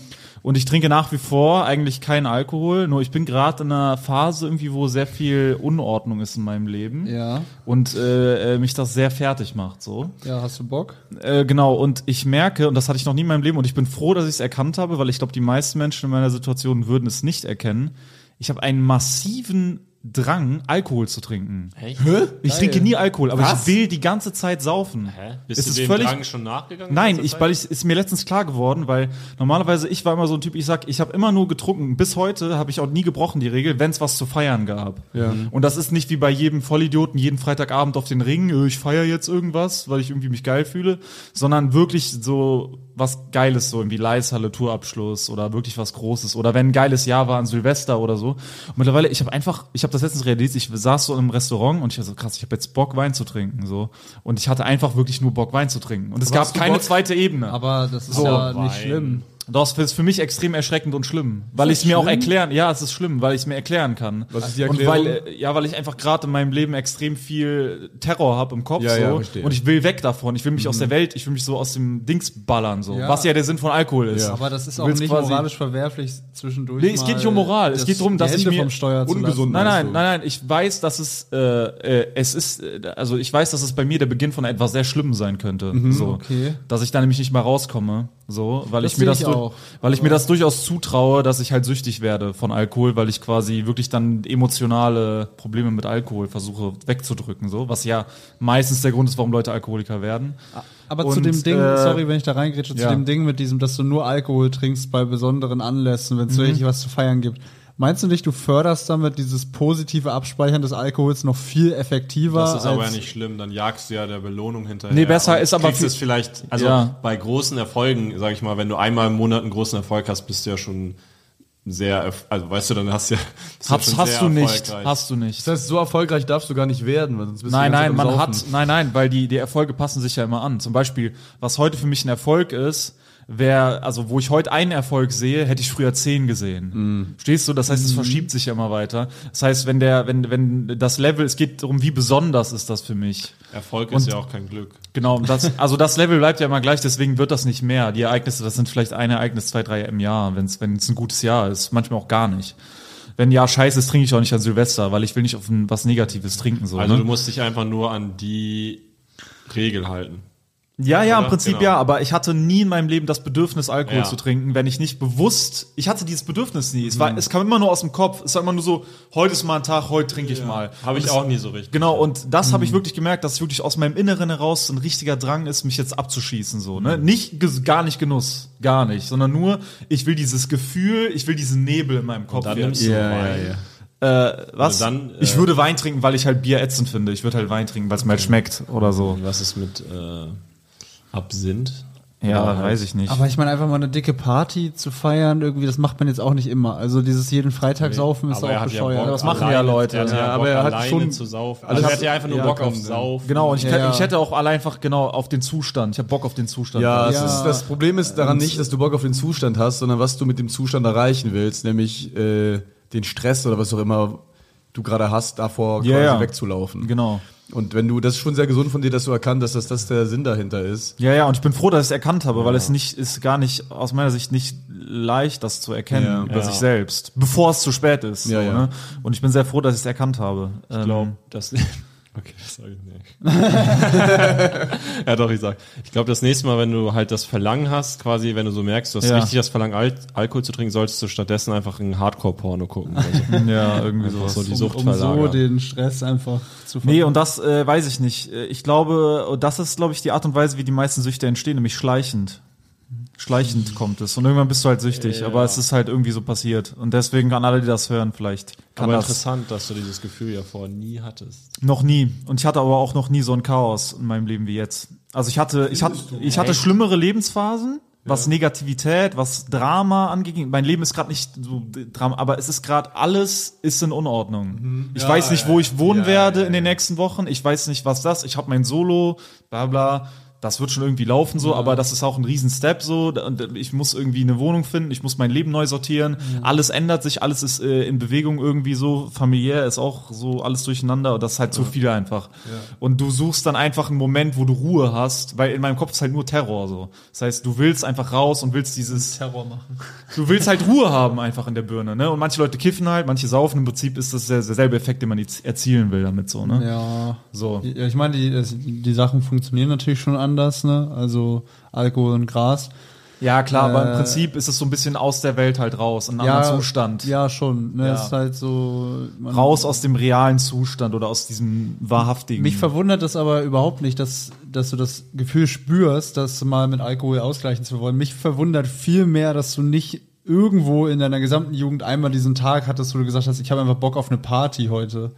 Und ich trinke nach wie vor eigentlich keinen Alkohol, nur ich bin gerade in einer Phase irgendwie, wo sehr viel Unordnung ist in meinem Leben Ja. und äh, äh, mich das sehr fertig macht so. Ja, hast du Bock? Äh, genau, und ich merke, und das hatte ich noch nie in meinem Leben, und ich bin froh, dass ich es erkannt habe, weil ich glaube, die meisten Menschen in meiner Situation würden es nicht erkennen. Ich habe einen massiven Drang, Alkohol zu trinken. Echt? Ich trinke nie Alkohol, aber Was? ich will die ganze Zeit saufen. Hä? Bist Es du ist dem völlig- Drang schon nachgegangen? Nein, ich, weil ich ist mir letztens klar geworden, weil normalerweise ich war immer so ein Typ, ich sag, ich habe immer nur getrunken. Bis heute habe ich auch nie gebrochen die Regel, wenn es was zu feiern gab. Ja. Und das ist nicht wie bei jedem Vollidioten jeden Freitagabend auf den Ring, äh, ich feiere jetzt irgendwas, weil ich irgendwie mich geil fühle, sondern wirklich so was Geiles, so irgendwie Leishalle, Tourabschluss oder wirklich was Großes oder wenn ein geiles Jahr war an Silvester oder so. Und mittlerweile, ich habe einfach, ich habe das letztens realisiert, ich saß so im Restaurant und ich war so krass, ich habe jetzt Bock Wein zu trinken so und ich hatte einfach wirklich nur Bock Wein zu trinken und es gab keine Bock? zweite Ebene. Aber das ist So, ja Wein. nicht schlimm. Das ist für mich extrem erschreckend und schlimm, weil ich es mir auch erklären, ja, es ist schlimm, weil ich es mir erklären kann. Was ist die Und Erklärung? weil, äh, ja, weil ich einfach gerade in meinem Leben extrem viel Terror habe im Kopf Ja, so ja, verstehe. und ich will weg davon. Ich will mich aus der Welt, ich will mich so aus dem Dings ballern so, Ja. was ja der Sinn von Alkohol ist. Ja. Aber das ist auch nicht quasi- moralisch verwerflich zwischendurch. Nee, es geht nicht um mal Moral. Es geht darum, dass ich mir vom Steuer zu ungesund- Nein, nein, nein, nein, ich weiß, dass es, äh, äh, es ist, äh, also ich weiß, dass es bei mir der Beginn von etwas sehr Schlimmem sein könnte. so. okay. Dass ich da nämlich nicht mehr rauskomme, so, weil Das ich mir das, ich du- auch. weil ich mir das durchaus zutraue, dass ich halt süchtig werde von Alkohol, weil ich quasi wirklich dann emotionale Probleme mit Alkohol versuche wegzudrücken, so, was ja meistens der Grund ist, warum Leute Alkoholiker werden. Aber zu Und, dem Ding, äh, sorry, wenn ich da reingrätsche, ja. zu dem Ding mit diesem, dass du nur Alkohol trinkst bei besonderen Anlässen, wenn es Mhm. richtig was zu feiern gibt. Meinst du nicht, du förderst damit dieses positive Abspeichern des Alkohols noch viel effektiver? Das ist aber ja nicht schlimm, dann jagst du ja der Belohnung hinterher. Nee, besser ist aber viel- es vielleicht, also Ja. bei großen Erfolgen, sag ich mal, wenn du einmal im Monat einen großen Erfolg hast, bist du ja schon sehr, also weißt du, dann hast du ja, bist ja Hast, schon hast sehr du nicht, hast du nicht. Das heißt, so erfolgreich darfst du gar nicht werden, weil sonst bist Nein, du nein, man am hat, Saufen. nein, nein, weil die, die Erfolge passen sich ja immer an. Zum Beispiel, was heute für mich ein Erfolg ist, wäre, also wo ich heute einen Erfolg sehe, hätte ich früher zehn gesehen. Stehst du? Das heißt, es verschiebt sich ja immer weiter. Das heißt, wenn der, wenn, wenn das Level, es geht darum, wie besonders ist das für mich. Erfolg Und- ist ja auch kein Glück. Genau, und das, also das Level bleibt ja immer gleich, deswegen wird das nicht mehr. Die Ereignisse, das sind vielleicht ein Ereignis, zwei, drei im Jahr, wenn es wenn es ein gutes Jahr ist. Manchmal auch gar nicht. Wenn ein Jahr scheiße ist, trinke ich auch nicht an Silvester, weil ich will nicht auf ein, was Negatives trinken. So, Also ne? du musst dich einfach nur an die Regel halten. Ja, ja, im? Prinzip Genau. ja, aber ich hatte nie in meinem Leben das Bedürfnis, Alkohol Ja. zu trinken, wenn ich nicht bewusst, ich hatte dieses Bedürfnis nie. Es, Mhm. war, es kam immer nur aus dem Kopf. Es war immer nur so, heute ist mal ein Tag, heute trinke ich mal. Habe ich Und auch nie so richtig. Genau, und das Mhm. habe ich wirklich gemerkt, dass es wirklich aus meinem Inneren heraus so ein richtiger Drang ist, mich jetzt abzuschießen. So, ne? Mhm. Nicht gar nicht Genuss, gar nicht, sondern nur, ich will dieses Gefühl, ich will diesen Nebel in meinem Kopf. dann jetzt. nimmst du Ja, Wein. ja, ja. Äh, was? Also dann, äh, ich würde Wein trinken, weil ich halt Bier ätzend finde. Ich würde halt Wein trinken, weil es mir halt schmeckt oder so. Was ist mit äh, Absinth? Ja, weiß ich nicht. Aber ich meine, einfach mal eine dicke Party zu feiern, irgendwie, das macht man jetzt auch nicht immer. Also dieses jeden Freitag saufen ist Aber er auch ja bescheuert. Bock, das machen alleine- ja Leute. Er hat ja, Ja, Bock, aber er hat alleine schon zu saufen. alles- Also er hat ja einfach nur ja, Bock auf komm, Saufen. Genau, und ich, Ja, kann, ja. ich hätte auch alle einfach genau auf den Zustand. Ich habe Bock auf den Zustand. Ja, Ja. Ist, das Problem ist daran nicht, dass du Bock auf den Zustand hast, sondern was du mit dem Zustand erreichen willst, nämlich äh, den Stress oder was auch immer du gerade hast, davor Ja, quasi ja. wegzulaufen. Genau. Und wenn du, das ist schon sehr gesund von dir, dass du erkannt hast, dass das der Sinn dahinter ist. Ja, ja, und ich bin froh, dass ich es erkannt habe, weil es nicht ist gar nicht aus meiner Sicht nicht leicht, das zu erkennen Ja. über Ja. sich selbst, bevor es zu spät ist. Ja, so, ja. Ne? Und ich bin sehr froh, dass ich es erkannt habe. Ähm, Ich glaube, das. Okay, das sag ich nicht. ja, doch, ich sag. Ich glaube, das nächste Mal, wenn du halt das Verlangen hast, quasi, wenn du so merkst, du hast Ja. richtig das Verlangen, Al Alkohol zu trinken, solltest du stattdessen einfach ein Hardcore-Porno gucken. Also, ja, irgendwie sowas. so die um, Sucht um so verlagern. den Stress einfach zu Nee, und das äh, weiß ich nicht. Äh, Ich glaube, und das ist, glaube ich, die Art und Weise, wie die meisten Süchte entstehen, nämlich schleichend. Schleichend kommt es. Und irgendwann bist du halt süchtig, aber es ist halt irgendwie so passiert. Und deswegen an alle, die das hören, vielleicht kann Aber das interessant, dass du dieses Gefühl ja vorher nie hattest. noch nie. Und ich hatte aber auch noch nie so ein Chaos in meinem Leben wie jetzt. Also ich hatte, ich hatte, ich hatte schlimmere Lebensphasen, was Negativität, was Drama anging. Mein Leben ist gerade nicht so Drama, aber es ist gerade alles ist in Unordnung. Ich weiß nicht, wo ich wohnen werde in den nächsten Wochen. Ich weiß nicht, was das. Ich habe mein Solo, bla bla. Das wird schon irgendwie laufen so, aber das ist auch ein riesen Step so. Und ich muss irgendwie eine Wohnung finden, ich muss mein Leben neu sortieren. Alles ändert sich, alles ist äh, in Bewegung irgendwie so. Familiär ist auch so alles durcheinander. Und das ist halt zu viel einfach. Und du suchst dann einfach einen Moment, wo du Ruhe hast, weil in meinem Kopf ist halt nur Terror so. Das heißt, du willst einfach raus und willst dieses Terror machen. Du willst halt Ruhe haben einfach in der Birne, ne? Und manche Leute kiffen halt, manche saufen. Im Prinzip ist das der- derselbe Effekt, den man jetzt erzielen will damit so, ne? Ja. So. Ja, ich meine, die, die Sachen funktionieren natürlich schon anders, ne? Also Alkohol und Gras. Ja, klar, aber im Äh, Prinzip ist es so ein bisschen aus der Welt halt raus, in einen anderen Zustand. Ja, schon. Ne? Ja. Ist halt so. Raus aus dem realen Zustand oder aus diesem wahrhaftigen. Mich verwundert es aber überhaupt nicht, dass, dass du das Gefühl spürst, das mal mit Alkohol ausgleichen zu wollen. Mich verwundert viel mehr, dass du nicht irgendwo in deiner gesamten Jugend einmal diesen Tag hattest, wo du gesagt hast, ich habe einfach Bock auf eine Party heute.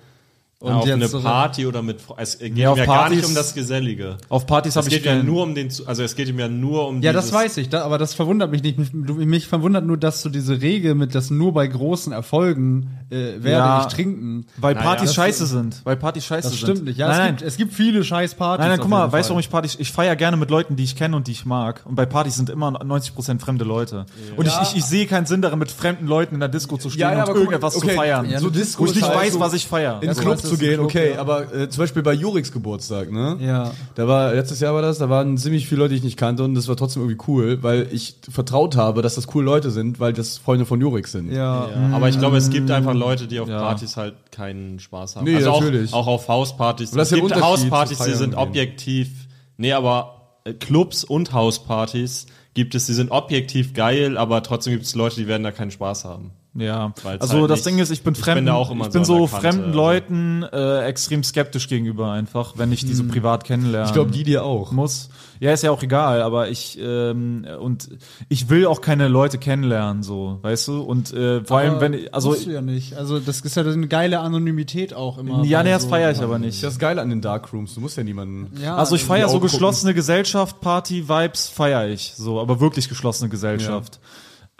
Und auf eine so- Party oder mit es geht Ja, auf mir gar nicht Partys- um das Gesellige. auf Partys Es habe ich geht ja nur um den, Zu- also es geht ihm ja nur um Ja, das weiß ich, da, aber das verwundert mich nicht. Mich, mich verwundert nur, dass du diese Regel mit, dass nur bei großen Erfolgen äh, werde Ja. ich trinken. weil Naja, Partys das- scheiße sind. Weil Partys scheiße Das sind. stimmt nicht. Ja, nein, es, nein. Gibt, es gibt viele scheiß Partys. Nein, nein, guck mal, weißt du, warum ich Partys, ich feiere gerne mit Leuten, die ich kenne und die ich mag. Und bei Partys sind immer 90% fremde Leute. Und ich, ich, ich sehe keinen Sinn darin, mit fremden Leuten in der Disco zu stehen Ja, ja, und irgendetwas okay, zu feiern. ja, so Disco wo ich nicht halt weiß, was ich feiere. in du Club meinst, zu das ist ein gehen, Club, okay, ja. aber äh, zum Beispiel bei Juriks Geburtstag, ne? Ja. Da war, letztes Jahr war das, da waren ziemlich viele Leute, die ich nicht kannte und das war trotzdem irgendwie cool, weil ich vertraut habe, dass das coole Leute sind, weil das Freunde von Jurik sind. Ja. Ja, aber ich glaube, es gibt einfach Leute, die auf Ja. Partys halt keinen Spaß haben. Nee, also natürlich. Auch, auch auf Hauspartys. Und das es gibt Hauspartys, die sind gehen. objektiv. Nee, aber äh, Clubs und Hauspartys gibt es, die sind objektiv geil, aber trotzdem gibt es Leute, die werden da keinen Spaß haben. Ja, Weil's also halt das nicht- Ding ist, ich bin ich bin fremden, auch immer ich bin so so der Kante, fremden also. Leuten äh, extrem skeptisch gegenüber einfach, wenn ich diese privat kennenlernen Ich glaube, die dir auch. muss. Ja, ist ja auch egal, aber ich ähm, und ich will auch keine Leute kennenlernen, so, weißt du? Und äh, vor allem, Aber wenn ich- also musst du ja nicht. Also das ist ja eine geile Anonymität auch immer. ja, nee, das so- feiere ich aber nicht. Das ist geil an den Darkrooms, du musst ja niemanden. Ja, Also ich feiere die so Augen geschlossene Gesellschaft, Party, Vibes feiere ich, so, aber wirklich geschlossene Gesellschaft.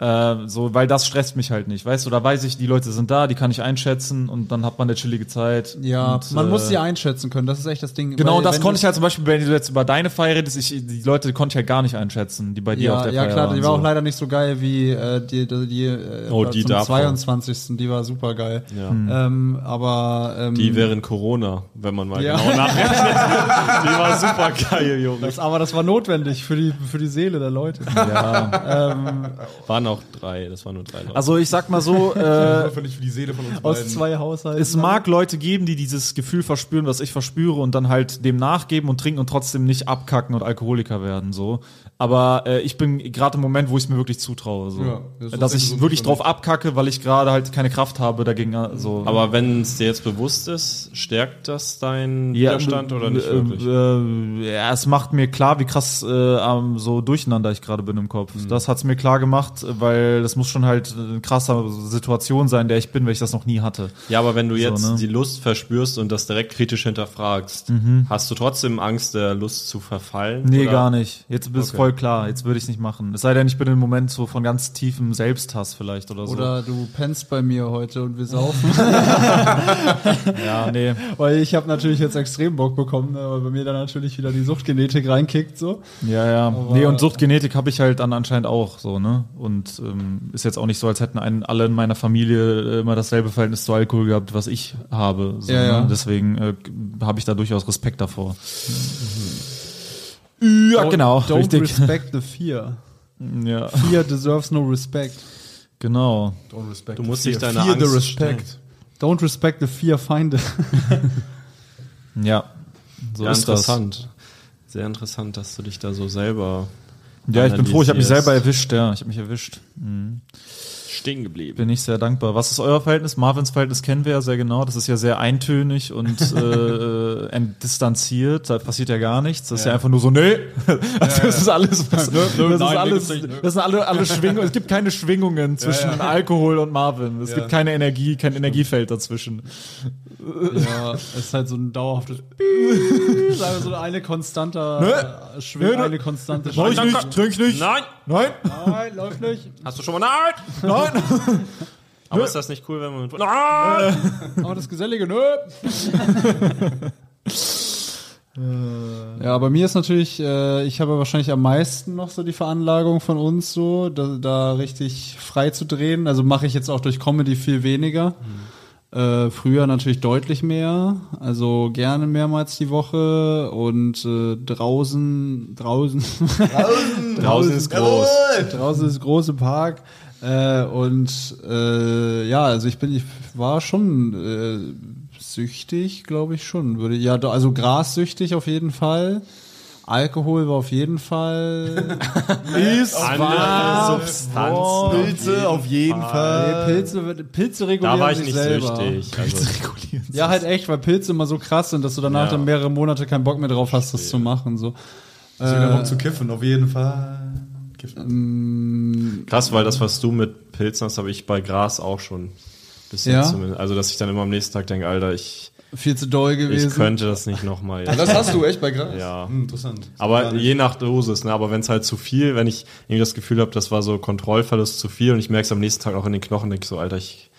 Äh, so, weil das stresst mich halt nicht, weißt du, da weiß ich, die Leute sind da, die kann ich einschätzen und dann hat man eine chillige Zeit. Ja, und, man äh, muss sie einschätzen können. Das ist echt das Ding. Genau, Weil das konnte ich halt zum Beispiel, wenn du jetzt über deine Feier redest, ich, die Leute konnte ich halt gar nicht einschätzen, die bei dir auf Ja, der ja Feier klar, waren. die war so. auch leider nicht so geil wie äh, die, die, die, äh, Oh, die zum davor. 22. Die war super geil. Ja. Ähm, aber ähm, Die während Corona, wenn man mal Ja. genau nachrechnet. die war super geil, Junge. das, aber das war notwendig für die für die Seele der Leute. ähm, Waren auch drei, das waren nur drei Leute. Also ich sag mal so, äh, für die Seele von uns aus beiden. zwei Haushalten. es mag Leute geben, die dieses Gefühl verspüren, was ich verspüre und dann halt dem nachgeben und trinken und trotzdem nicht abkacken und Alkoholiker werden, so. Aber äh, ich bin gerade im Moment, wo ich es mir wirklich zutraue, so. Ja, das dass ich wirklich drauf abkacke, weil ich gerade halt keine Kraft habe dagegen, äh, so. aber wenn es dir jetzt bewusst ist, stärkt das deinen Widerstand oder nicht äh, wirklich? Äh, ja, es macht mir klar, wie krass äh, so durcheinander ich gerade bin im Kopf. Mhm. Das hat's mir klar gemacht, weil das muss schon halt eine krasse Situation sein, der ich bin, weil ich das noch nie hatte. Ja, aber wenn du jetzt ne? Mhm. die Lust verspürst und das direkt kritisch hinterfragst, hast du trotzdem Angst, der Lust zu verfallen? Nee, oder? gar nicht. Jetzt bist Okay. voll klar. Jetzt würde ich nicht machen. Es sei denn, ich bin im Moment so von ganz tiefem Selbsthass vielleicht oder so. Oder du pennst bei mir heute und wir saufen. ja, nee. Weil ich habe natürlich jetzt extrem Bock bekommen, ne, weil bei mir dann natürlich wieder die Suchtgenetik reinkickt so. Ja, ja. nee, und Suchtgenetik habe ich halt dann anscheinend auch so, ne? Und und ähm, ist jetzt auch nicht so, als hätten einen, alle in meiner Familie äh, immer dasselbe Verhältnis zu Alkohol gehabt, was ich habe. So, Ja, ja. Ne? Deswegen äh, habe ich da durchaus Respekt davor. Ja, genau, Don't richtig. respect the fear. Ja, Fear deserves no respect. genau. Don't respect Du musst fear. dich deiner Fear the Angst respect. Don't respect the fear, Feinde. Ja, so ja, ist das. interessant. Sehr interessant, dass du dich da so selber Ja, ich bin froh, ich habe mich selber erwischt, ja, ich habe mich erwischt. Stehen geblieben. Bin ich sehr dankbar. Was ist euer Verhältnis? Marvins Verhältnis kennen wir ja sehr genau. Das ist ja sehr eintönig und äh, distanziert. Da passiert ja gar nichts. Das ist ja einfach nur so, nee. Also das ist alles, was, das ist nein, alles, gibt's nicht, das sind alle, alle Schwingungen. Es gibt keine Schwingungen zwischen Alkohol und Marvin. Es gibt keine Energie, kein Energiefeld dazwischen. Ja, es ist halt so ein dauerhaftes so eine konstante Schwing, Nö, nö. eine konstante Mach ich nicht, trink nicht. Nein! Nein, Nein, läuft nicht. Hast du schon mal Nein! nein. Aber ist das nicht cool, wenn man mit Nein! Aber das Gesellige, nö. ja, bei mir ist natürlich, äh, ich habe wahrscheinlich am meisten noch so die Veranlagung von uns so, da, da richtig frei zu drehen. Also mache ich jetzt auch durch Comedy viel weniger. Äh, früher natürlich deutlich mehr, also gerne mehrmals die Woche und äh, draußen, draußen, Draußen. Ist groß. draußen ist große Park. Äh, und äh, ja, also ich bin, ich war schon äh, süchtig, glaube ich schon, würde ja, also grassüchtig auf jeden Fall. Alkohol war auf jeden Fall. Ist Andere Substanzen. Pilze auf jeden Fall. Nee, Pilze, Pilze regulieren Da war ich sich nicht selber. süchtig. Also, Ja, halt echt, weil Pilze immer so krass sind, dass du danach Ja. dann mehrere Monate keinen Bock mehr drauf hast, das zu machen. So. Deswegen Bock zu kiffen, auf jeden Fall. Kiffen. krass, weil das, was du mit Pilzen hast, habe ich bei Gras auch schon. Bis Ja? zumindest. Also, dass ich dann immer am nächsten Tag denke, Alter, ich, Viel zu doll gewesen. ich könnte das nicht nochmal. Das hast du echt bei Gras? Ja. Hm, interessant. Aber je nach Dosis, ne? Aber wenn es halt zu viel, wenn ich irgendwie das Gefühl habe, das war so Kontrollverlust zu viel und ich merke es am nächsten Tag auch in den Knochen, denke ich so, Alter, ich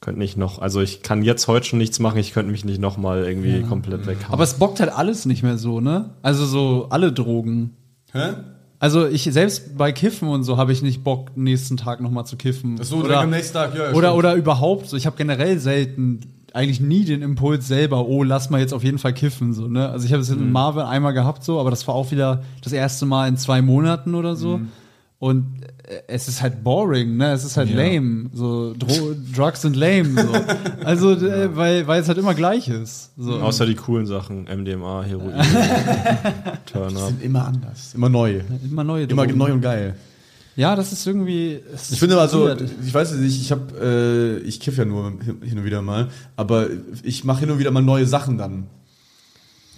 könnte nicht noch, also ich kann jetzt heute schon nichts machen, ich könnte mich nicht nochmal irgendwie komplett weghauen. Aber es bockt halt alles nicht mehr so, ne? Also so alle Drogen. Hä? Also ich selbst bei Kiffen und so habe ich nicht Bock, nächsten Tag nochmal zu kiffen. Das so direkt am nächsten Tag, ja. ja, oder, stimmt. oder überhaupt so. Ich habe generell selten, eigentlich nie den Impuls selber, oh, lass mal jetzt auf jeden Fall kiffen. So, ne? Also ich habe es Mhm. mit Marvin einmal gehabt, so, aber das war auch wieder das erste Mal in zwei Monaten oder so. Mhm. Und äh, es ist halt boring, ne? Es ist halt lame. So, Dro Drugs sind lame. So. Also, äh, weil, weil es halt immer gleich ist. So. Außer die coolen Sachen, MDMA, Heroin, Turn Up. Immer anders. Immer neu. Immer neue Immer Drogen. neu und geil. Ja, das ist irgendwie. es Ich finde also, weird. ich weiß nicht, ich habe, äh, ich kiff ja nur hin und wieder mal, aber ich mache hin und wieder mal neue Sachen dann.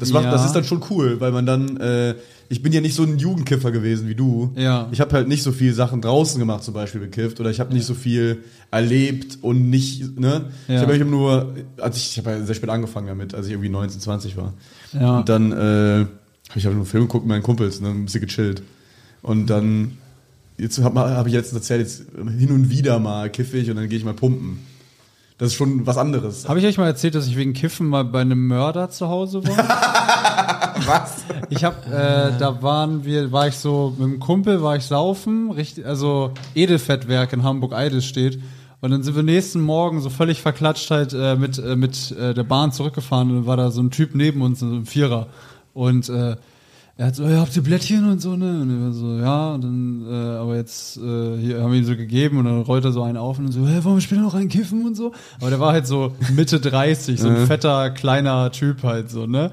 Das macht, Ja. das ist dann schon cool, weil man dann, äh, ich bin ja nicht so ein Jugendkiffer gewesen wie du. Ja. Ich habe halt nicht so viel Sachen draußen gemacht, zum Beispiel bekifft, oder ich habe nicht so viel erlebt und nicht, ne? Ja. Ich habe eben nur, als ich, ich habe ja sehr spät angefangen damit, als ich irgendwie 19, 20 war. Ja. Und dann äh, habe ich halt nur Film geguckt mit meinen Kumpels, ne, ein bisschen gechillt. Und dann, jetzt habe hab ich letztens erzählt, jetzt hin und wieder mal kiffe ich und dann gehe ich mal pumpen. Das ist schon was anderes. Habe ich euch mal erzählt, dass ich wegen Kiffen mal bei einem Mörder zu Hause war? Was? Ich habe, äh, da waren wir, war ich so mit einem Kumpel, war ich saufen, richtig, also Edelfettwerk in Hamburg-Eides steht. Und dann sind wir nächsten Morgen so völlig verklatscht halt äh, mit, äh, mit äh, der Bahn zurückgefahren und dann war da so ein Typ neben uns, so ein Vierer. Und äh, er hat so, ja, habt ihr Blättchen und so, ne? Und wir so, ja, und dann, äh, aber jetzt, äh, hier haben wir ihm so gegeben und dann rollt er so einen auf und so, hä, wollen wir später noch einen kiffen und so? Aber der war halt so Mitte 30, so ein fetter, kleiner Typ halt so, ne?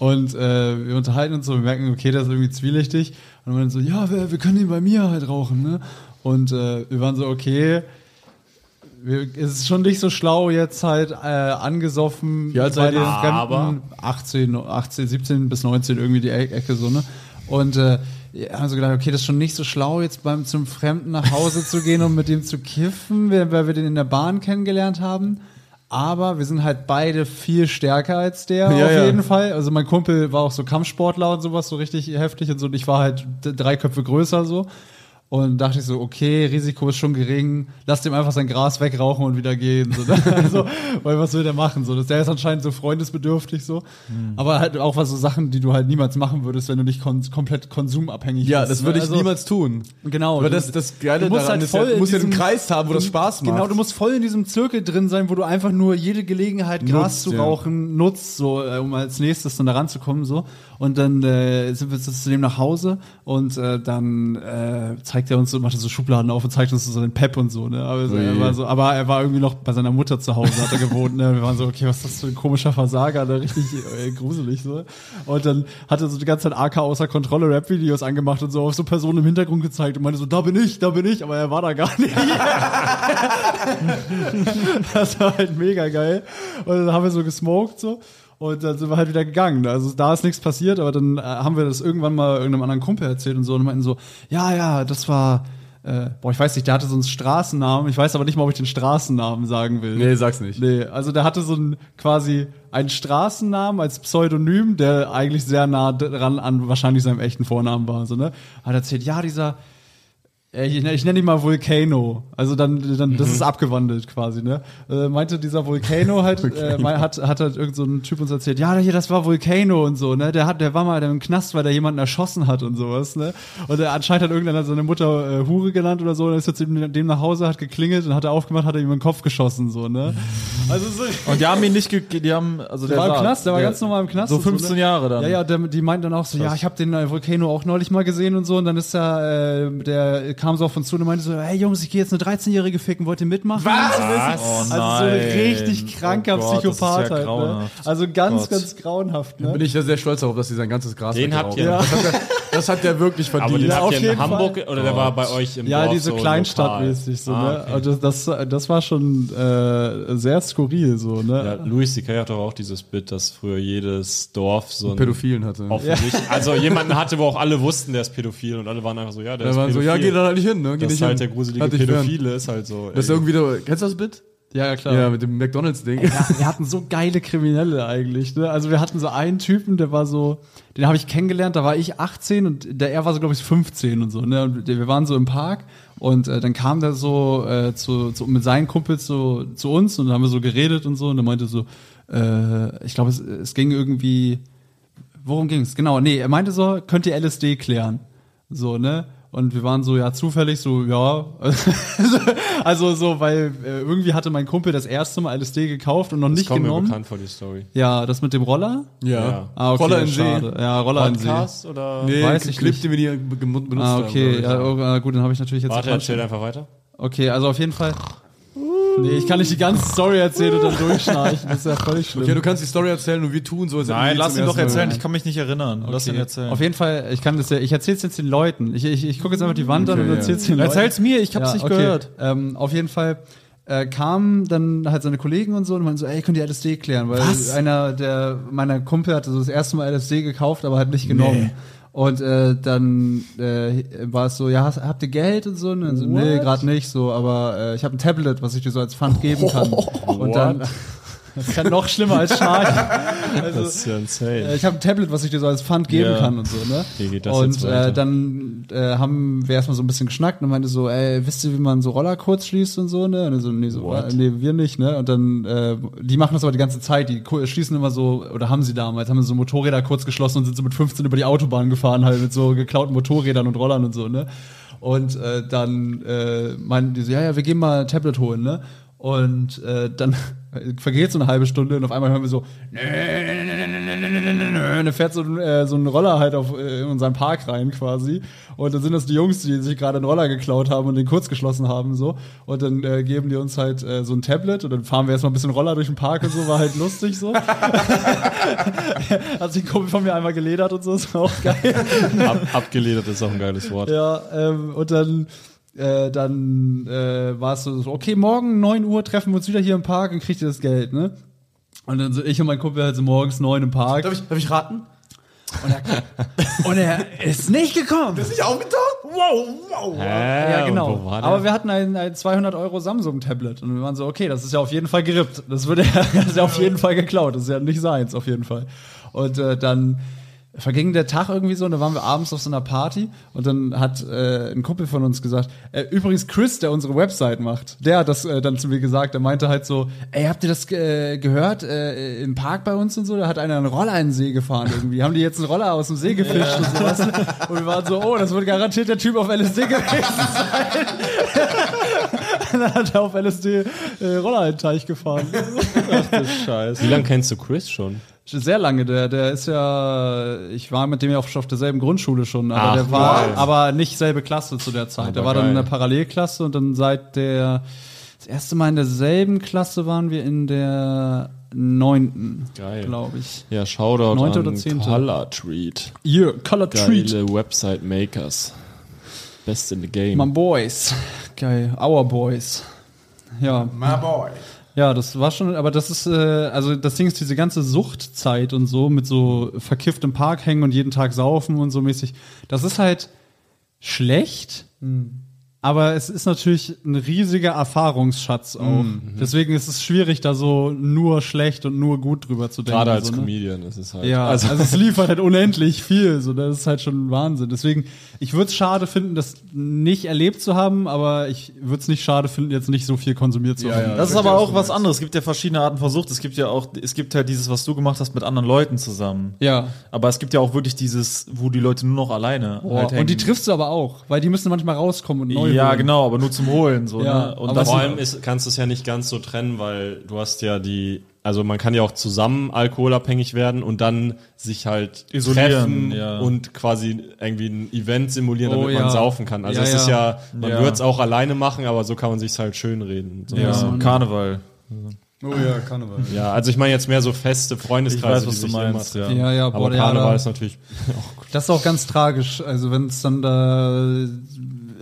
Und äh, wir unterhalten uns so, wir merken, okay, das ist irgendwie zwielichtig. Und dann so, ja, wir, wir können ihn bei mir halt rauchen, ne? Und äh, wir waren so, okay, es ist schon nicht so schlau, jetzt halt äh, angesoffen alt bei den? Fremden, 18, 18, 17 bis 19 irgendwie die E- Ecke so, ne? Und äh, ja, haben so gedacht, okay, das ist schon nicht so schlau, jetzt beim zum Fremden nach Hause zu gehen und mit dem zu kiffen, weil wir den in der Bahn kennengelernt haben. Aber wir sind halt beide viel stärker als der, Ja, auf ja. jeden Fall. Also mein Kumpel war auch so Kampfsportler und sowas, so richtig heftig und so. Und ich war halt drei Köpfe größer so. Und dachte ich so, okay, Risiko ist schon gering, lass dem einfach sein Gras wegrauchen und wieder gehen. So, ne? also, weil was will der machen? So, das- der ist anscheinend so freundesbedürftig so. Hm. Aber halt auch was so Sachen, die du halt niemals machen würdest, wenn du nicht kon komplett konsumabhängig Ja, bist. das würde ne? ich Also- niemals tun. Genau. Aber du- das, das Geile du musst daran halt ist ja, voll du in musst ja einen Kreis haben, wo das Spaß macht. Genau, du musst voll in diesem Zirkel drin sein, wo du einfach nur jede Gelegenheit, Gras Nutzt, zu ja. rauchen, nutzt, so, äh, um als nächstes dann da ranzukommen, so. Und dann äh, sind wir zu dem nach Hause und äh, dann äh, zeigt er uns so, macht so Schubladen auf und zeigt uns so den Pep und so, ne? Aber, er war so, aber er war irgendwie noch bei seiner Mutter zu Hause, hat er gewohnt, ne? Wir waren so, okay, was ist das für ein komischer Versager, ne? Richtig äh, gruselig, so. Und dann hat er so die ganze Zeit AK außer Kontrolle Rap-Videos angemacht und so auf so Personen im Hintergrund gezeigt und meinte so, da bin ich, da bin ich, aber er war da gar nicht. Das war halt mega geil. Und dann haben wir so gesmoked so. Und dann sind wir halt wieder gegangen. Also da ist nichts passiert, aber dann äh, haben wir das irgendwann mal irgendeinem anderen Kumpel erzählt und so und meinten so, ja, ja, das war, äh, boah, ich weiß nicht, der hatte so einen Straßennamen. Ich weiß aber nicht mal, ob ich den Straßennamen sagen will. Nee, sag's nicht. Nee, also der hatte so ein quasi einen Straßennamen als Pseudonym, der eigentlich sehr nah dran an wahrscheinlich seinem echten Vornamen war. So, ne? Hat erzählt, ja, dieser, ich, ich nenne ihn mal Volcano. Also dann, dann das ist abgewandelt quasi, ne? Äh, meinte dieser Volcano halt, äh, hat, hat halt irgend so ein Typ uns erzählt, ja, hier, das war Volcano und so, ne? Der hat, der war mal im Knast, weil der jemanden erschossen hat und sowas, ne? Und er anscheinend hat irgendeiner seine Mutter äh, Hure genannt oder so, und ist jetzt dem, dem nach Hause, hat geklingelt und hat er aufgemacht, hat er ihm in den Kopf geschossen, so, ne? Also so. Und die haben ihn nicht, ge die haben, also Der der, war im. Knast, der war ganz normal im Knast. So und 15 ne? Jahre dann. Ja, ja, der, die meinten dann auch so, ja, ich habe den äh, Volcano auch neulich mal gesehen und so. Und dann ist er, äh, der kam so auf uns zu und meinte so, hey Jungs, ich gehe jetzt eine 13-Jährige ficken, wollt ihr mitmachen? Was? Oh also so ein richtig kranker Oh Gott, das ist Psychopath ja halt. Ne? Also ganz, Gott. ganz grauenhaft. Ne? Bin ich ja sehr stolz darauf, dass sie sein ganzes Gras Den habt ihr- Das hat er, das hat er wirklich Aber verdient. den Ja, habt ihr in Hamburg Fall. oder der war bei euch im Ja, Dorf diese so Kleinstadtmäßig so, ne? Ah, okay. Und das, das, das war schon äh, sehr skurril so, ne? Ja, Louis C.K. hat doch auch dieses Bit, dass früher jedes Dorf so ein Pädophilen hatte. offensichtlich, also jemanden hatte, wo auch alle wussten, der ist pädophil und alle waren einfach so, ja, der Da ist waren so, pädophil. ja, geh da halt nicht hin, ne? Geh das nicht ist halt hin. der gruselige Halt. Pädophile, ist halt so. Das ist ey. irgendwie, da, kennst du das Bit? Ja, ja, klar. Ja, mit dem McDonalds-Ding. Wir hatten so geile Kriminelle eigentlich. Ne? Also wir hatten so einen Typen, der war so, den habe ich kennengelernt, da war ich 18 und der er war so glaube ich 15 und so. Ne? Und wir waren so im Park und äh, dann kam der so äh, zu, zu, mit seinen Kumpels so zu uns und dann haben wir so geredet und so und er meinte so, äh, ich glaube es, es ging irgendwie, worum ging es? Genau, nee, er meinte so, könnt ihr LSD klären? So, ne? Und wir waren so, ja, zufällig so, ja. also so, weil äh, irgendwie hatte mein Kumpel das erste Mal LSD gekauft und noch das nicht kommt mir genommen. bekannt vor, die Story. Ja, das mit dem Roller? Ja. Ah, okay, Roller in See. schade. Ja, Roller in See. Podcast oder? Nee, Weiß ich Clip, nicht. den wir be- benutzt Ah, haben. okay, ja, oh, ah, gut, dann habe ich natürlich jetzt Warte, erzähl einfach weiter. Okay, also auf jeden Fall. Nee, ich kann nicht die ganze Story erzählen und dann durchschnarchen. Das ist ja völlig schlimm. Okay, du kannst die Story erzählen und wir tun so, Nein, lass ihn doch Mal erzählen. gehört. Ich kann mich nicht erinnern. Lass ihn erzählen. Auf jeden Fall, ich kann das ja, ich erzähl's jetzt den Leuten. Ich, ich, ich gucke jetzt einfach die Wand an Okay, und ja. erzähl's den Leuten. Erzähl's mir, ich hab's Ja, nicht okay. gehört. Ähm, auf jeden Fall äh, kamen dann halt seine Kollegen und so und meinten so, ey, könnt ihr LSD klären? Weil einer der meiner Kumpel hatte so das erste Mal LSD gekauft, aber hat nicht genommen. Und äh, dann äh, war es so, ja, hast, habt ihr Geld und so? Und dann so, nee, gerade nicht so, aber äh, ich habe ein Tablet, was ich dir so als Pfand geben kann. Und dann das kann noch schlimmer als Schnarchen. Also, Das ist ja insane. äh, ich habe ein Tablet, was ich dir so als Pfand geben Ja. kann und so, ne? Wie geht das und jetzt weiter? äh, dann äh, haben wir erstmal so ein bisschen geschnackt und meinte so, ey, wisst ihr, wie man so Roller kurz schließt und so, ne? Und so, nee, so, nee, wir nicht, ne? Und dann, äh, die machen das aber die ganze Zeit, die schließen immer so, oder haben sie damals, haben sie so Motorräder kurz geschlossen und sind so mit 15 über die Autobahn gefahren, halt mit so geklauten Motorrädern und Rollern und so, ne? Und äh, dann äh, meinten die so, ja, ja, wir gehen mal ein Tablet holen, ne? Und äh, dann vergeht so eine halbe Stunde und auf einmal hören wir so, und dann fährt so ein, äh, so ein Roller halt auf, äh, in unseren Park rein quasi. Und dann sind das die Jungs, die sich gerade einen Roller geklaut haben und den kurz geschlossen haben so. Und dann äh, geben die uns halt äh, so ein Tablet und dann fahren wir erstmal ein bisschen Roller durch den Park und so, war halt lustig so. Hat sich ein Kumpel von mir einmal geledert und so, war auch geil. Ab, abgeledert ist auch ein geiles Wort. Ja, ähm, und dann, äh, dann äh, war es so, okay, morgen 9 Uhr treffen wir uns wieder hier im Park und kriegt ihr das Geld, ne? Und dann so ich und mein Kumpel halt so morgens neun im Park. Darf ich, darf ich raten? Und er ist nicht gekommen. Ist nicht aufgetaucht? Wow, wow. Hä? Ja, Und genau. Aber wir hatten ein, ein 200 Euro Samsung-Tablet und wir waren so, okay, das ist ja auf jeden Fall gerippt. Das wird er, das ist ja auf jeden Fall geklaut. Das ist ja nicht seins, auf jeden Fall. Und äh, dann verging der Tag irgendwie so und da waren wir abends auf so einer Party und dann hat äh, ein Kumpel von uns gesagt, äh, übrigens Chris, der unsere Website macht, der hat das äh, dann zu mir gesagt, der meinte halt so, ey, habt ihr das äh, gehört äh, im Park bei uns und so, da hat einer einen Roller in den See gefahren irgendwie, haben die jetzt einen Roller aus dem See gefischt und so, weißt du? Und wir waren so, oh, das wird garantiert der Typ auf LSD gewesen sein. dann hat er auf LSD äh, Roller in den Teich gefahren. Wie lange kennst du Chris schon? Sehr lange, der, der ist ja, ich war mit dem ja auf, auf derselben Grundschule schon, aber Ach, der war geil. aber nicht selbe Klasse zu der Zeit. der Aber war dann in geil. der Parallelklasse und dann seit der, das erste Mal in derselben Klasse waren wir in der neunten, Geil. glaube ich. Ja, Shoutout Neunte an oder zehnte? Color Treat. Hier, Color Treat. Geile Website Makers. Best in the game. My Boys. Geil, Our Boys. Ja. My boy. Ja, das war schon, aber das ist, äh, also das Ding ist diese ganze Suchtzeit und so mit so verkifft im Park hängen und jeden Tag saufen und so mäßig. Das ist halt schlecht, aber es ist natürlich ein riesiger Erfahrungsschatz auch. Deswegen ist es schwierig, da so nur schlecht und nur gut drüber zu denken. Gerade als so, ne? Comedian ist es halt. Ja, also, also, es liefert halt unendlich viel, so das ist halt schon Wahnsinn. Deswegen, ich würde es schade finden, das nicht erlebt zu haben, aber ich würde es nicht schade finden, jetzt nicht so viel konsumiert zu haben. Das ist aber auch was anderes. Es gibt ja verschiedene Arten von Sucht. Es gibt ja auch, es gibt halt dieses, was du gemacht hast mit anderen Leuten zusammen. Ja. Aber es gibt ja auch wirklich dieses, wo die Leute nur noch alleine halt hängen. und die triffst du aber auch, weil die müssen manchmal rauskommen und neu Ja, holen. genau, aber nur zum Holen. So, Ja, ne? Und aber das vor allem ist, kannst du es ja nicht ganz so trennen, weil du hast ja die, also man kann ja auch zusammen alkoholabhängig werden und dann sich halt Isolieren, treffen ja. und quasi irgendwie ein Event simulieren, Oh, damit ja. man saufen kann. Also Ja, es ist ja. ja, man Ja. würde es auch alleine machen, aber so kann man sich halt schön reden. So ein ja, bisschen. Karneval. Oh ja, Karneval. ja, also ich meine jetzt mehr so feste Freundeskreise, Ich weiß, was die du meinst, ja. Ja, ja, Aber boah, ja, Karneval da- ist natürlich Das ist auch ganz tragisch. Also wenn es dann da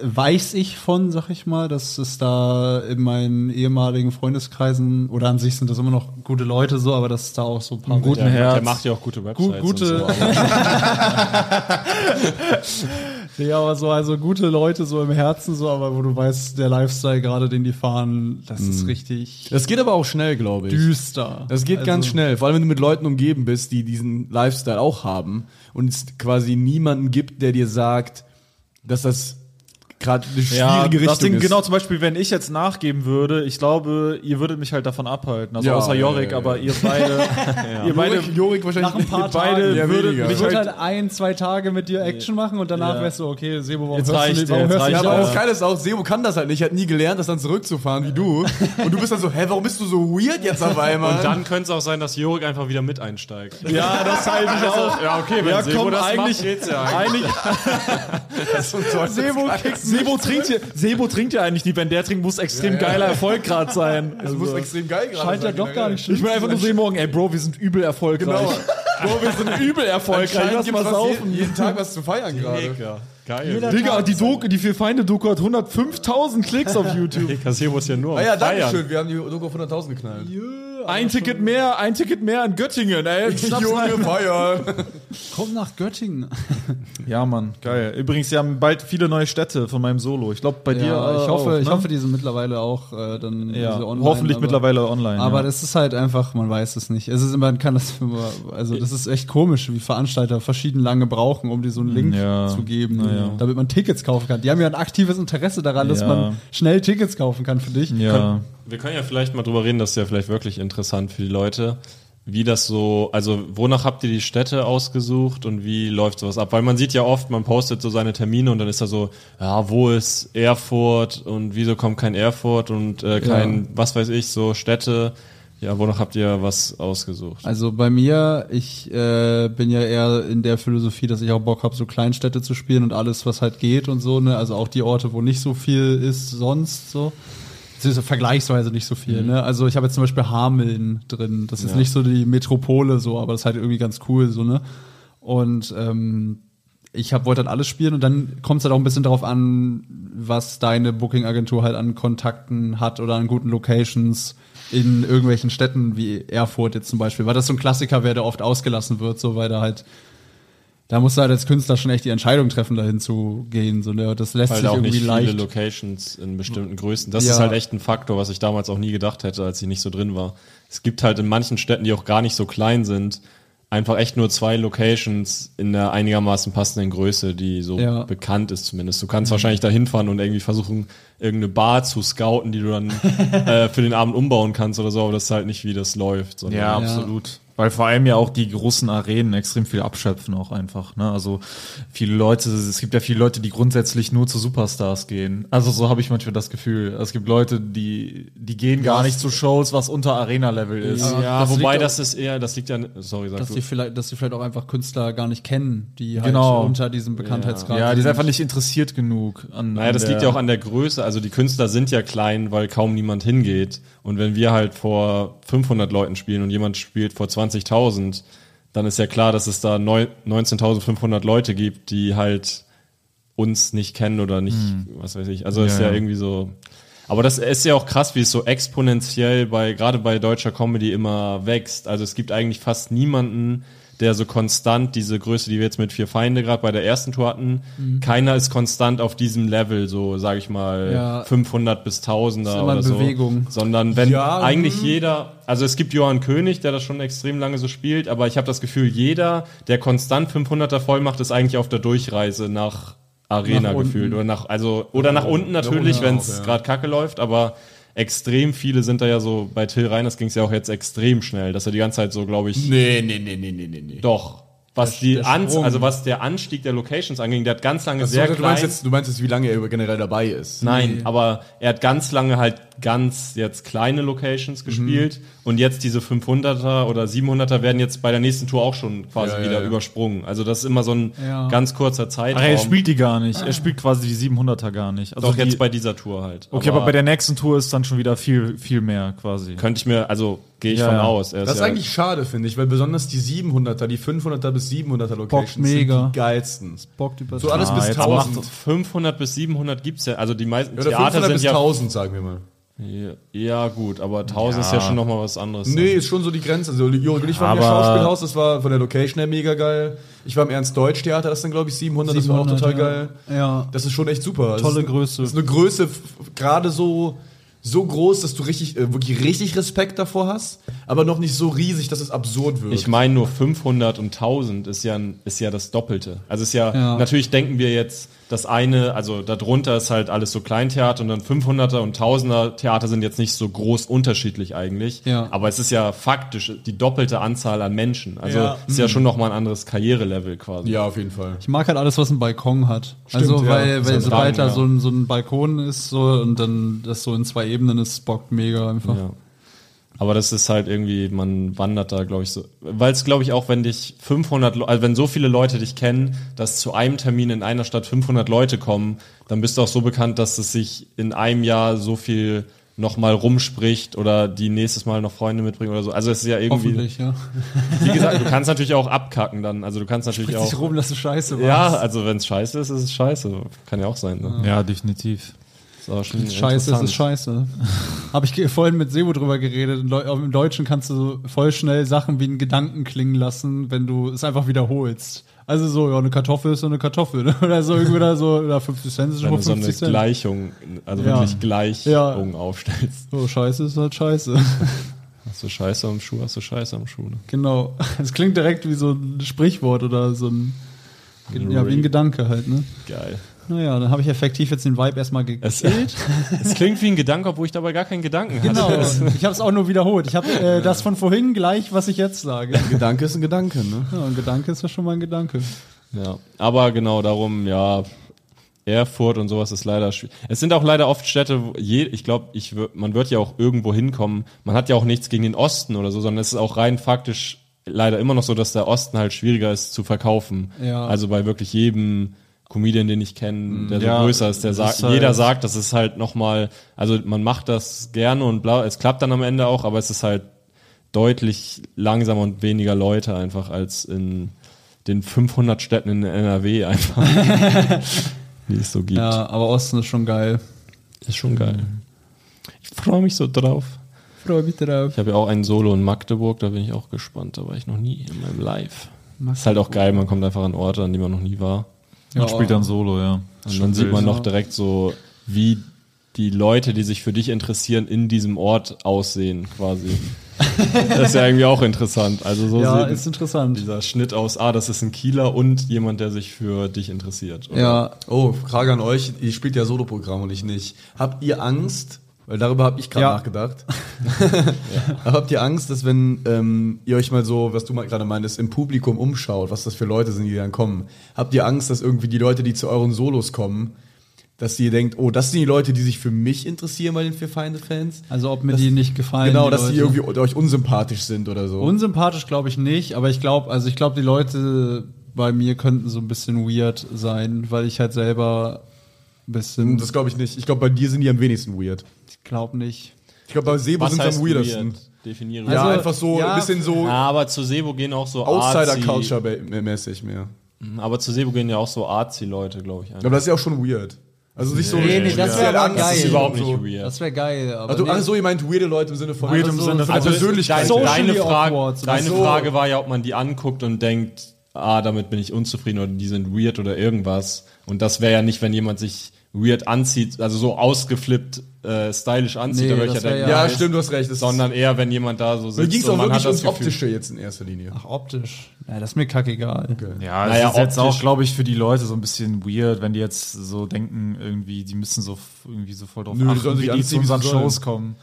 weiß ich von, sag ich mal, dass es da in meinen ehemaligen Freundeskreisen oder an sich sind das immer noch gute Leute so, aber dass es da auch so ein paar guten der, Herz. der macht ja auch gute Websites. gute- und so, aber- Ja, aber so, also gute Leute so im Herzen so, aber wo du weißt, der Lifestyle gerade, den die fahren, das ist richtig Das geht aber auch schnell, glaube ich. düster. Das geht Also- ganz schnell, vor allem wenn du mit Leuten umgeben bist, die diesen Lifestyle auch haben und es quasi niemanden gibt, der dir sagt, dass das gerade eine schwierige Ja, Richtung das Ding, ist. genau, zum Beispiel, wenn ich jetzt nachgeben würde, ich glaube, ihr würdet mich halt davon abhalten. Also Ja, außer Jorik, ja, ja. aber ihr beide, ihr beide, Jorik, Jorik wahrscheinlich Nach ein paar beide Ja, würdet weniger. mich Ich würde halt, halt ein, zwei Tage mit dir Action machen und danach Ja. wärst du, okay, Sebo, warum Jetzt hörst reicht du warum jetzt hörst du reicht Ja, nicht aber Ja. das Geile ist auch, Sebo kann das halt nicht, hat nie gelernt, das dann zurückzufahren wie du. Und du bist dann so, hä, warum bist du so weird jetzt auf einmal? Und dann könnte es auch sein, dass Jorik einfach wieder mit einsteigt. ja, das halte ich auch. Ja, okay, wenn Ja, Sebo komm, das eigentlich, macht, geht's ja eigentlich. eigentlich, Sebo, Sebo trinkt ja, Sebo trinkt ja eigentlich nie. Wenn der trinkt, muss extrem geiler Erfolg gerade sein. das muss extrem geil gerade Scheint ja sein, doch gar nicht Ich bin einfach nur so morgen, ey Bro, wir sind übel erfolgreich. Genau. Bro, wir sind übel erfolgreich. Lass mal was saufen. jeden, jeden Tag was zu feiern gerade. Mega. Geil. Digga, die Doku, die vier Feinde Doku hat 105.000 Klicks auf YouTube. Mega. Sebo ist ja nur Ah ja, danke schön, wir haben die Doku auf 100.000 geknallt. Ein Ticket mehr, ein Ticket mehr in Göttingen, ey. Junge, feiern. Komm nach Göttingen. Ja, Mann, geil. Übrigens, wir haben bald viele neue Städte von meinem Solo. Ich glaube, bei dir. Ja, ich äh, hoffe, auch, ich ne? hoffe, die sind mittlerweile auch äh, dann Ja, also online, hoffentlich aber, mittlerweile online. Aber ja. das ist halt einfach, man weiß es nicht. Es ist, man kann das immer, also das ist echt komisch, wie Veranstalter verschieden lange brauchen, um dir so einen Link Ja. zu geben, damit man Tickets kaufen kann. Die haben ja ein aktives Interesse daran, dass man schnell Tickets kaufen kann für dich. ja. Wir können ja vielleicht mal drüber reden, das ist ja vielleicht wirklich interessant für die Leute, wie das so, also wonach habt ihr die Städte ausgesucht und wie läuft sowas ab? Weil man sieht ja oft, man postet so seine Termine und dann ist da so, ja, wo ist Erfurt und wieso kommt kein Erfurt und äh, kein, was weiß ich, so Städte. Ja, wonach habt ihr was ausgesucht? Also bei mir, ich äh, bin ja eher in der Philosophie, dass ich auch Bock habe, so Kleinstädte zu spielen und alles, was halt geht und so, ne? Also auch die Orte, wo nicht so viel ist sonst so. Ist vergleichsweise nicht so viel, ne? Also ich habe jetzt zum Beispiel Hameln drin. Das ist Ja. nicht so die Metropole so, aber das ist halt irgendwie ganz cool so, ne? Und ähm, ich hab, wollte halt alles spielen und dann kommt es halt auch ein bisschen darauf an, was deine Booking-Agentur halt an Kontakten hat oder an guten Locations in irgendwelchen Städten wie Erfurt jetzt zum Beispiel, weil das so ein Klassiker wäre, der oft ausgelassen wird, so weil da halt da musst du halt als Künstler schon echt die Entscheidung treffen, dahin zu gehen. So, ne? Das lässt Weil sich auch irgendwie nicht viele leicht. Locations in bestimmten Größen. Das Ja. ist halt echt ein Faktor, was ich damals auch nie gedacht hätte, als ich nicht so drin war. Es gibt halt in manchen Städten, die auch gar nicht so klein sind, einfach echt nur zwei Locations in der einigermaßen passenden Größe, die so Ja. bekannt ist zumindest. Du kannst wahrscheinlich da hinfahren und irgendwie versuchen, irgendeine Bar zu scouten, die du dann äh, für den Abend umbauen kannst oder so, aber das ist halt nicht, wie das läuft. sondern- Ja, absolut. Weil vor allem ja auch die großen Arenen extrem viel abschöpfen auch einfach. Ne? Also viele Leute, es gibt ja viele Leute, die grundsätzlich nur zu Superstars gehen. Also so habe ich manchmal das Gefühl. Es gibt Leute, die die gehen gar nicht zu Shows, was unter Arena-Level ist. Ja, Das wobei das ist eher, das liegt ja, sorry, sag Dass die, vielleicht, dass die vielleicht auch einfach Künstler gar nicht kennen, die halt Genau. unter diesem Bekanntheitsgrad Ja, die sind sind. einfach nicht interessiert genug an. Naja, an das der- liegt ja auch an der Größe. Also die Künstler sind ja klein, weil kaum niemand hingeht. Und wenn wir halt vor 500 Leuten spielen und jemand spielt vor 20.000, dann ist ja klar, dass es da neu- 19.500 Leute gibt, die halt uns nicht kennen oder nicht, was weiß ich. Also ist Hm. Ja, ja, ja. irgendwie so. Aber das ist ja auch krass, wie es so exponentiell bei, gerade bei deutscher Comedy immer wächst. Also es gibt eigentlich fast niemanden, der so konstant diese Größe, die wir jetzt mit vier Feinde gerade bei der ersten Tour hatten, keiner ist konstant auf diesem Level, so sage ich mal Ja. 500 bis 1000er Ist immer oder in so. Bewegung. Sondern wenn Ja, eigentlich jeder, also es gibt Johann König, der das schon extrem lange so spielt, aber ich habe das Gefühl, jeder, der konstant 500er voll macht, ist eigentlich auf der Durchreise nach Arena Nach gefühlt oder nach also oder nach unten natürlich, wenn es ja. gerade Kacke läuft, aber extrem viele sind da ja so bei Till Reiners ging es ja auch jetzt extrem schnell, dass er die ganze Zeit so, glaube ich, Nee, nee, nee, nee, nee, nee, nee. doch was die der An also was der Anstieg der Locations anging, der hat ganz lange Also, sehr du, klein meinst jetzt, du meinst jetzt, wie lange er generell dabei ist? Nein, aber er hat ganz lange halt ganz jetzt kleine Locations gespielt und jetzt diese 500er oder 700er werden jetzt bei der nächsten Tour auch schon quasi Ja, wieder ja. übersprungen. Also das ist immer so ein Ja. ganz kurzer Ach, Zeitraum. er spielt die gar nicht. Er spielt quasi die 700er gar nicht. Also doch die, jetzt bei dieser Tour halt. Okay, aber, bei der nächsten Tour ist dann schon wieder viel, viel mehr quasi. könnte ich mir, also gehe ich Ja, von aus. Er Das ist ja, eigentlich schade, finde ich, weil besonders die 700er, die 500er bis 700er Locations mega. sind die geilsten. Bockt über So alles Ah, bis jetzt 1000. macht 500 bis 700 gibt's ja, also die meisten Theater 500 sind bis ja, 1000, sagen wir mal. Ja, ja gut, aber 1000 ist ja schon nochmal was anderes. Nee, ist schon so die Grenze. Also, Jörg und ich waren im Schauspielhaus, das war von der Location her mega geil. Ich war im Ernst-Deutsch-Theater, das sind, glaube ich, 700, das war auch 700, total ja. geil. Ja. Das ist schon echt super. Das Tolle ist, Größe. Das ist eine Größe, gerade so, so groß, dass du richtig, äh, wirklich richtig Respekt davor hast, aber noch nicht so riesig, dass es absurd wird. Ich meine nur 500 und 1000 ist ja, ist ja das Doppelte. Also ist ja, Ja. natürlich denken wir jetzt, das eine, also darunter ist halt alles so Kleintheater und dann 500er und 1000er Theater sind jetzt nicht so groß unterschiedlich eigentlich. Ja. Aber es ist ja faktisch die doppelte Anzahl an Menschen. Also Ja. ist ja schon nochmal ein anderes Karrierelevel quasi. ja, auf jeden Fall. Ich mag halt alles, was einen Balkon hat. Stimmt, also, ja. weil, Ist weil sobald da so ein, so ein Balkon ist so und dann das so in zwei Ebenen ist, bockt mega einfach. Ja. Aber das ist halt irgendwie, man wandert da, glaube ich, so. Weil es, glaube ich, auch, wenn dich 500, Le- also wenn so viele Leute dich kennen, dass zu einem Termin in einer Stadt 500 Leute kommen, dann bist du auch so bekannt, dass es sich in einem Jahr so viel nochmal rumspricht oder die nächstes Mal noch Freunde mitbringen oder so. Also es ist ja irgendwie, Hoffentlich, ja. wie gesagt, du kannst natürlich auch abkacken dann. Also du kannst natürlich Spricht auch. rum, dass du scheiße warst. Ja, also wenn es scheiße ist, ist es scheiße. Kann ja auch sein. Ne? Ja, definitiv. Ist aber schon Scheiße, es ist scheiße. Habe ich vorhin mit Sebo drüber geredet. Im Deu- Im Deutschen kannst du so voll schnell Sachen wie einen Gedanken klingen lassen, wenn du es einfach wiederholst. Also so, ja, eine Kartoffel ist so eine Kartoffel. Ne? Oder so irgendwie da so, oder 50 Cent ist Wenn schon du so eine 50 Cent. Gleichung, also Ja. wirklich Gleichung aufstellst. So, scheiße ist halt scheiße. Hast du Scheiße am Schuh, hast du Scheiße am Schuh. Ne? genau. Es klingt direkt wie so ein Sprichwort oder so ein, ja, wie ein Gedanke halt, ne? Geil. Naja, dann habe ich effektiv jetzt den Vibe erstmal Es, gekillt. es klingt wie ein Gedanke, obwohl ich dabei gar keinen Gedanken Genau, hatte. ich habe es auch nur wiederholt. Ich habe äh, das von vorhin gleich, was ich jetzt sage. Gedanke ist ein Gedanke, ne? Ja, ein Gedanke ist ja schon mal ein Gedanke. Ja, aber genau darum, ja, Erfurt und sowas ist leider schwierig. Es sind auch leider oft Städte, wo je, ich glaube, ich, man wird ja auch irgendwo hinkommen. Man hat ja auch nichts gegen den Osten oder so, sondern es ist auch rein faktisch leider immer noch so, dass der Osten halt schwieriger ist zu verkaufen. Ja. Also bei wirklich jedem Comedian, den ich kenne, der so Ja, größer ist, der sagt, halt- jeder sagt, das ist halt nochmal, also man macht das gerne und bla, es klappt dann am Ende auch, aber es ist halt deutlich langsamer und weniger Leute einfach als in den 500 Städten in NRW einfach, die es so gibt. Ja, aber Osten ist schon geil. Ist schon geil. Ich freue mich so drauf. Freue mich drauf. Ich habe ja auch ein Solo in Magdeburg, da bin ich auch gespannt. Da war ich noch nie in meinem Live. Ist halt auch geil, man kommt einfach an Orte, an die man noch nie war. Man spielt dann Solo, ja. Und dann sieht man noch direkt so, wie die Leute, die sich für dich interessieren, in diesem Ort aussehen, quasi. Das ist ja irgendwie auch interessant. Also so Ja, sieht ist interessant. dieser Schnitt aus, ah, das ist ein Kieler und jemand, der sich für dich interessiert. oder? Ja, Oh, Frage an euch. Ihr spielt ja Solo-Programm und ich nicht. Habt ihr Angst, weil darüber habe ich gerade Ja. nachgedacht. Aber habt ihr Angst, dass wenn ähm, ihr euch mal so, was du mal gerade meintest, im Publikum umschaut, was das für Leute sind, die dann kommen, habt ihr Angst, dass irgendwie die Leute, die zu euren Solos kommen, dass ihr denkt, oh, das sind die Leute, die sich für mich interessieren bei den Vier Feinde-Fans? also ob mir Das- die nicht gefallen. Genau, die dass die Leute. irgendwie euch unsympathisch sind oder so. Unsympathisch glaube ich nicht, aber ich glaube, also ich glaube, die Leute bei mir könnten so ein bisschen weird sein, weil ich halt selber ein bisschen, das glaube ich nicht. Ich glaube, bei dir sind die am wenigsten weird. Ich glaube nicht. Ich glaube, bei Sebo sind am weirdesten. weird? Definiere Ja, Also, einfach so ja, ein bisschen so Ja, aber zu Sebo gehen auch so Outsider-Culture-mäßig mehr. Mhm, Aber zu Sebo gehen ja auch so artsy-Leute, glaube ich. Aber das ist ja auch schon weird. Also nicht so Nee, nee, das wäre aber Das ist geil. überhaupt so. nicht weird. Das wäre geil, aber Also, nee. ach so, ihr meint weirde Leute im Sinne von Weird im so- Sinne von Also Persönlichkeit. Deine, deine, Frage, deine. Frage war ja, ob man die anguckt und denkt, ah, damit bin ich unzufrieden oder die sind weird oder irgendwas. Und das wäre ja nicht, wenn jemand sich weird anzieht, also so ausgeflippt, äh, stylisch anzieht, Nee, da würde ich ja denken, ja- stimmt, du hast recht. Sondern eher, wenn jemand da so sitzt ging es auch man wirklich ums Gefühl, Optische jetzt in erster Linie. Ach, optisch. Ja, das ist mir kackegal. Ja, das Naja, ist jetzt auch, glaube ich, für die Leute so ein bisschen weird, wenn die jetzt so denken, irgendwie, die müssen so f- irgendwie so voll drauf Nö, die achten, wie die anziehen, zu wie sie unseren. Shows kommen.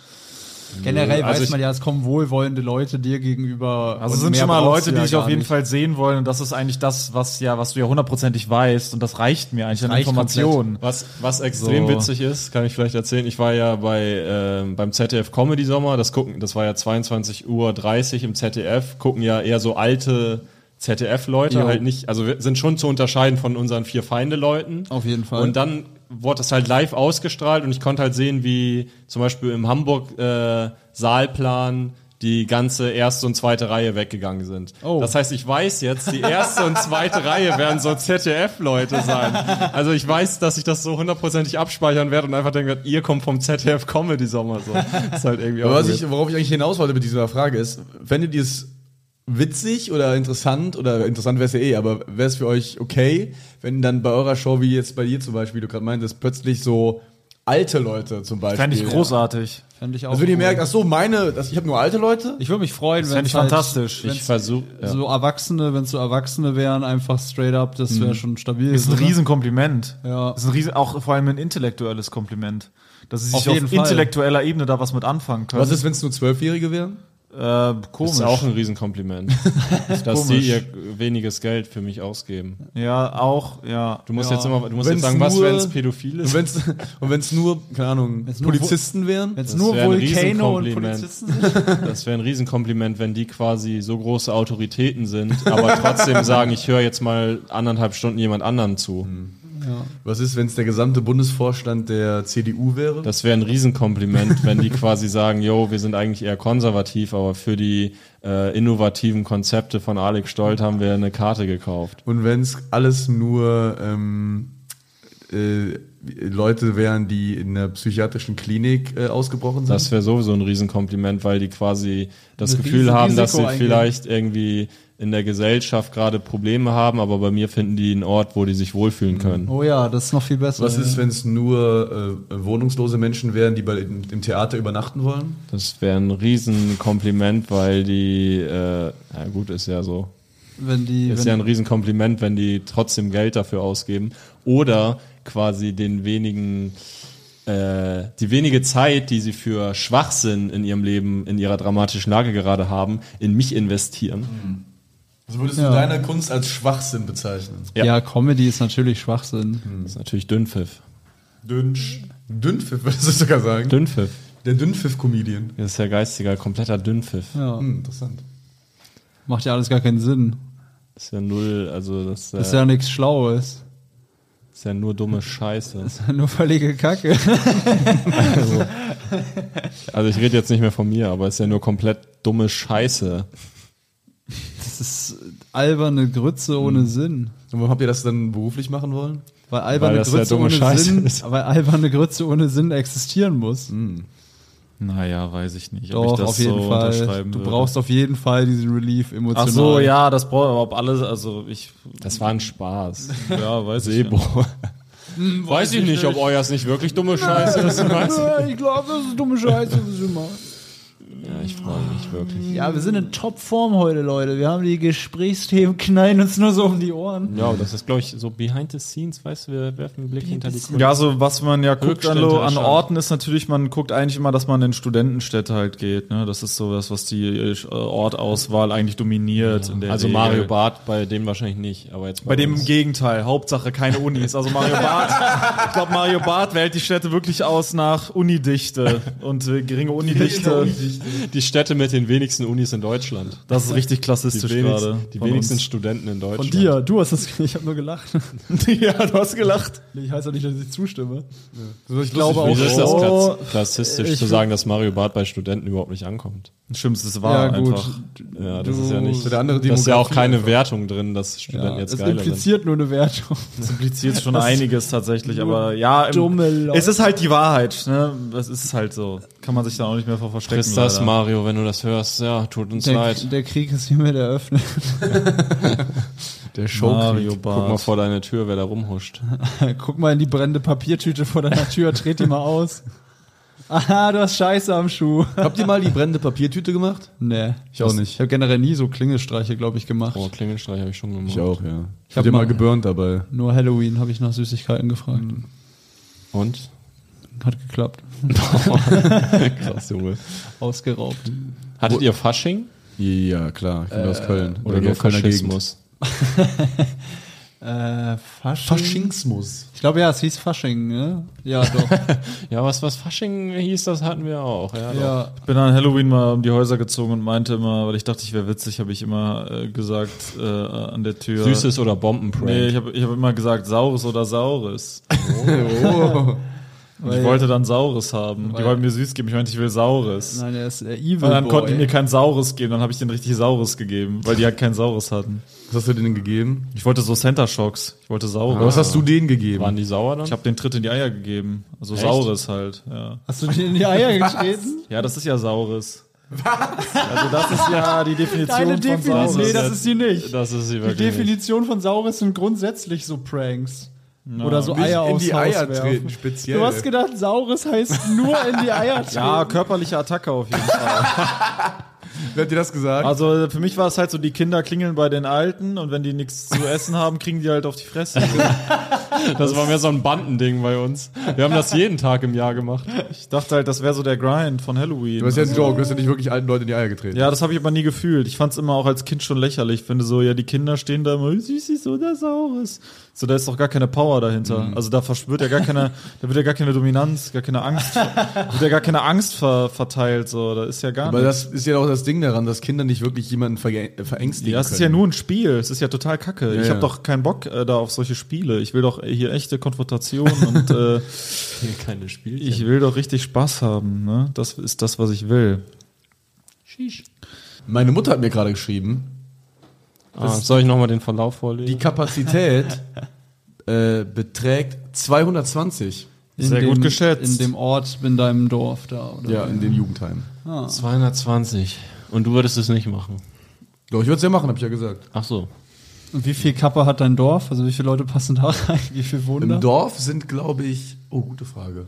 Generell Also weiß man ja, es kommen wohlwollende Leute dir gegenüber. Also es sind schon mal Leute, die ja dich auf jeden nicht. Fall sehen wollen und das ist eigentlich das, was ja, was du ja hundertprozentig weißt und das reicht mir eigentlich an Informationen. Was, was extrem So. witzig ist, kann ich vielleicht erzählen. Ich war ja bei ähm, beim ZDF Comedy Sommer. Das gucken, das war ja 22 Uhr 30 im ZDF. Gucken ja eher so alte ZDF-Leute, halt nicht, also wir sind schon zu unterscheiden von unseren vier Feinde-Leuten. Auf jeden Fall. Und dann wurde das halt live ausgestrahlt und ich konnte halt sehen, wie zum Beispiel im Hamburg äh, Saalplan die ganze erste und zweite Reihe weggegangen sind. Oh. Das heißt, ich weiß jetzt, die erste und zweite Reihe werden so ZDF-Leute sein. Also ich weiß, dass ich das so hundertprozentig abspeichern werde und einfach denke, ihr kommt vom ZDF Comedy Sommer. So. Das ist halt irgendwie was ich, worauf ich eigentlich hinaus wollte mit dieser Frage ist, fändet ihr es witzig oder interessant, oder interessant wäre es ja eh, aber wäre es für euch okay, wenn dann bei eurer Show, wie jetzt bei dir zum Beispiel, du gerade meintest, plötzlich so alte Leute zum Beispiel. Fände ich großartig. Fände ich auch. Also wenn ihr cool. merkt, ach so, meine, das, ich habe nur alte Leute. ich würde mich freuen, wenn fände ich fantastisch. ich versuche. Ja. so Erwachsene, wenn es so Erwachsene wären, einfach straight up, das wäre schon stabil. Ist ein oder? Riesenkompliment. Ja. Ist ein riesen, auch vor allem ein intellektuelles Kompliment. Dass sie sich Auf auf, jeden Fall. intellektueller Ebene da was mit anfangen können. Was ist, wenn es nur Zwölfjährige wären? Äh, komisch. Das ist auch ein Riesenkompliment, dass komisch. die ihr weniges Geld für mich ausgeben. ja, auch, ja. Du musst Ja. jetzt immer, du musst Wenn's jetzt sagen, was, nur- wenn es pädophil ist. Und wenn es und wenn's nur, keine Ahnung, nur Polizisten wären? Wenn es Das nur wär ein Vulcano und Riesenkompliment. Polizisten sind. Das wäre ein Riesenkompliment, wenn die quasi so große Autoritäten sind, aber trotzdem sagen, ich höre jetzt mal anderthalb Stunden jemand anderen zu. Was ist, wenn es der gesamte Bundesvorstand der CDU wäre? Das wäre ein Riesenkompliment, wenn die quasi sagen, yo, wir sind eigentlich eher konservativ, aber für die äh, innovativen Konzepte von Alex Stolt haben wir eine Karte gekauft. Und wenn es alles nur ähm, äh, Leute wären, die in einer psychiatrischen Klinik äh, ausgebrochen sind? Das wäre sowieso ein Riesenkompliment, weil die quasi das Ein Gefühl riesen haben, dass sie eingehen. vielleicht irgendwie in der Gesellschaft gerade Probleme haben, aber bei mir finden die einen Ort, wo die sich wohlfühlen können. Oh ja, das ist noch viel besser. Was ist, wenn es nur äh, wohnungslose Menschen wären, die bei, im, Theater übernachten wollen? Das wäre ein Riesenkompliment, weil die, äh, ja gut, ist ja so. wenn die, Ist wenn, ja ein Riesenkompliment, wenn die trotzdem Geld dafür ausgeben. Oder quasi den wenigen, äh, die wenige Zeit, die sie für Schwachsinn in ihrem Leben, in ihrer dramatischen Lage gerade haben, in mich investieren. Also würdest Ja. du deine Kunst als Schwachsinn bezeichnen? ja. Comedy ist natürlich Schwachsinn. Das ist natürlich Dünnpfiff. Dünsch. Dünnpfiff, würdest du sogar sagen? Dünnpfiff. Der Dünnpfiff-Comedian. Das ist ja geistiger, kompletter Dünnpfiff. Ja, Hm, interessant. macht ja alles gar keinen Sinn. Das ist ja null, also das, äh, Das ist ja nichts Schlaues. ist ja nur dumme Scheiße. Das ist ja nur völlige Kacke. Also ich rede jetzt nicht mehr von mir, aber es ist ja nur komplett dumme Scheiße. Das ist alberne Grütze ohne Sinn. Und warum habt ihr das dann beruflich machen wollen? Weil alberne ja Grütze dumme ohne Scheiße Sinn, ist. weil alberne Grütze ohne Sinn existieren muss. Naja, weiß ich nicht. ob ich Doch, das auf jeden so Fall. unterschreiben Du würde. brauchst auf jeden Fall diesen Relief emotional. Ach so, ja, das braucht aber ob alles, also ich, Das war ein Spaß. ja, weiß ich. Sebo. Weiß ich nicht, ob euers nicht wirklich dumme Scheiße ist. Ich glaube, das ist dumme Scheiße, was du machst. Ja, ich freue mich wirklich. Ja, wir sind in Topform heute, Leute. Wir haben die Gesprächsthemen, knallen uns nur so um die Ohren. Ja, das ist, glaube ich, so behind the scenes, weißt du, wir werfen einen Blick hinter die Kulissen. Ja, so was man ja guckt an, an. Orten ist natürlich, man guckt eigentlich immer, dass man in Studentenstädte halt geht. Ne? Das ist so das, was die äh, Ortauswahl eigentlich dominiert. in der Also Regel. Mario Barth bei dem wahrscheinlich nicht, aber jetzt Bei dem im. Gegenteil, Hauptsache keine Unis. Also Mario Barth, ich glaube Mario Barth wählt die Städte wirklich aus nach Unidichte und äh, geringe Unidichte. Die Städte mit den wenigsten Unis in Deutschland. Das ist richtig Die, klassistisch wenigsten, gerade. die wenigsten uns. Studenten in Deutschland. Von dir, du hast das, ich habe nur gelacht. ja, du hast gelacht. Ich heiße auch nicht, dass ich zustimme. Ich glaube auch- Wieso ist das Oh, klass- klassistisch ich zu sagen, dass Mario Barth bei Studenten überhaupt nicht ankommt? Stimmt, es war ja, gut. einfach. Ja, das Du- ist ja nicht. Der andere Das ist ja auch keine einfach. Wertung drin, dass Studenten Ja, jetzt es geiler sind. impliziert nur eine Wertung. Das impliziert schon einiges tatsächlich, aber ja, im, es ist halt die Wahrheit. Ne? Das ist halt so. Kann man sich da auch nicht mehr vor verstecken. Ist das, leider. Mario, wenn du das hörst? Ja, tut uns Der, leid. der Krieg ist hiermit eröffnet. Der Mario Guck mal vor deine Tür, wer da rumhuscht. Guck mal in die brennende Papiertüte vor deiner Tür, dreht die mal aus. Aha, du hast Scheiße am Schuh. Habt ihr mal die brennende Papiertüte gemacht? Nee. Ich auch nicht. Ich habe generell nie so Klingelstreiche, glaube ich, gemacht. Oh, Klingelstreich habe ich schon gemacht. Ich auch, ja. Ich hab hab dir mal mal- geburnt dabei. Nur Halloween habe ich nach Süßigkeiten gefragt. Und? Hat geklappt. Krass, Junge. Ausgeraubt. Hattet ihr Fasching? Ja, klar. Ich bin aus Köln. Oder nur Faschismus? Äh, Fasching? Faschingsmus. Ich glaube, ja, es hieß Fasching, ne? Ja, doch. Ja, was, was Fasching hieß, das hatten wir auch. Ja, doch. ja. Ich bin an Halloween mal um die Häuser gezogen und meinte immer, weil ich dachte, ich wäre witzig, habe ich immer äh, gesagt äh, an der Tür. Süßes oder Bombenprank? Nee, ich habe ich hab immer gesagt Saures oder Saures. Oh. Und ich wollte dann Saures haben. Die wollten mir süß geben. Ich meinte, ich will Saures. Nein, er ist äh, Evil Und dann Boy. konnten die mir kein Saures geben. Dann habe ich denen richtig Saures gegeben, weil die halt kein Saures hatten. Was hast du denen gegeben? Ich wollte so Center Shocks. Ich wollte Saures. Was hast du denen gegeben? Waren die sauer dann? Ich habe den Tritt in die Eier gegeben. Also Echt? Saures halt, ja. Hast du dir in die Eier getreten? Ja, das ist ja Saures. Also das ist ja die Definition Deine von Definition. Saures. Nee, das ist sie nicht. das ist sie Die wirklich. nicht. Definition von Saures sind grundsätzlich so Pranks. Oder so Eier in aufs die Haus Eier werfen. treten, speziell. Du hast gedacht, Saures heißt nur in die Eier treten. Ja, körperliche Attacke auf jeden Fall. Wer hat dir das gesagt? Also für mich war es halt so, die Kinder klingeln bei den Alten und wenn die nichts zu essen haben, kriegen die halt auf die Fresse. Das war mehr so ein Bandending bei uns. Wir haben das jeden Tag im Jahr gemacht. Ich dachte halt, das wäre so der Grind von Halloween. du hast ja einen Joke, du hast ja nicht wirklich alten Leuten in die Eier getreten. Ja, das habe ich aber nie gefühlt. Ich fand es immer auch als Kind schon lächerlich. Ich finde so, ja, die Kinder stehen da immer, süßes oder saures. So, da ist doch gar keine Power dahinter. Also da verspürt ja gar keine, da wird ja gar keine Dominanz, gar keine Angst, wird ja gar keine Angst ver, verteilt. So, da ist ja gar Aber nichts. das ist ja auch das Ding daran, dass Kinder nicht wirklich jemanden verge- verängstigen Ja, es ist ja nur ein Spiel. Es ist ja total kacke. Ja, ich habe ja. doch keinen Bock äh, da auf solche Spiele. Ich will doch hier echte Konfrontation und äh, Keine Spielchen. ich will doch richtig Spaß haben. Ne? Das ist das, was ich will. Meine Mutter hat mir gerade geschrieben, ah, soll ich nochmal den Verlauf vorlesen? die Kapazität äh, beträgt 220. In Sehr dem, gut geschätzt. In dem Ort in deinem Dorf da, oder? Ja, in dem Jugendheim. 220. Und du würdest es nicht machen. Doch, ich würde es ja machen, habe ich ja gesagt. Ach so. Und wie viel Kappe hat dein Dorf? Also wie viele Leute passen da rein? Wie viel wohnen da? Im Dorf sind, glaube ich. Oh, gute Frage.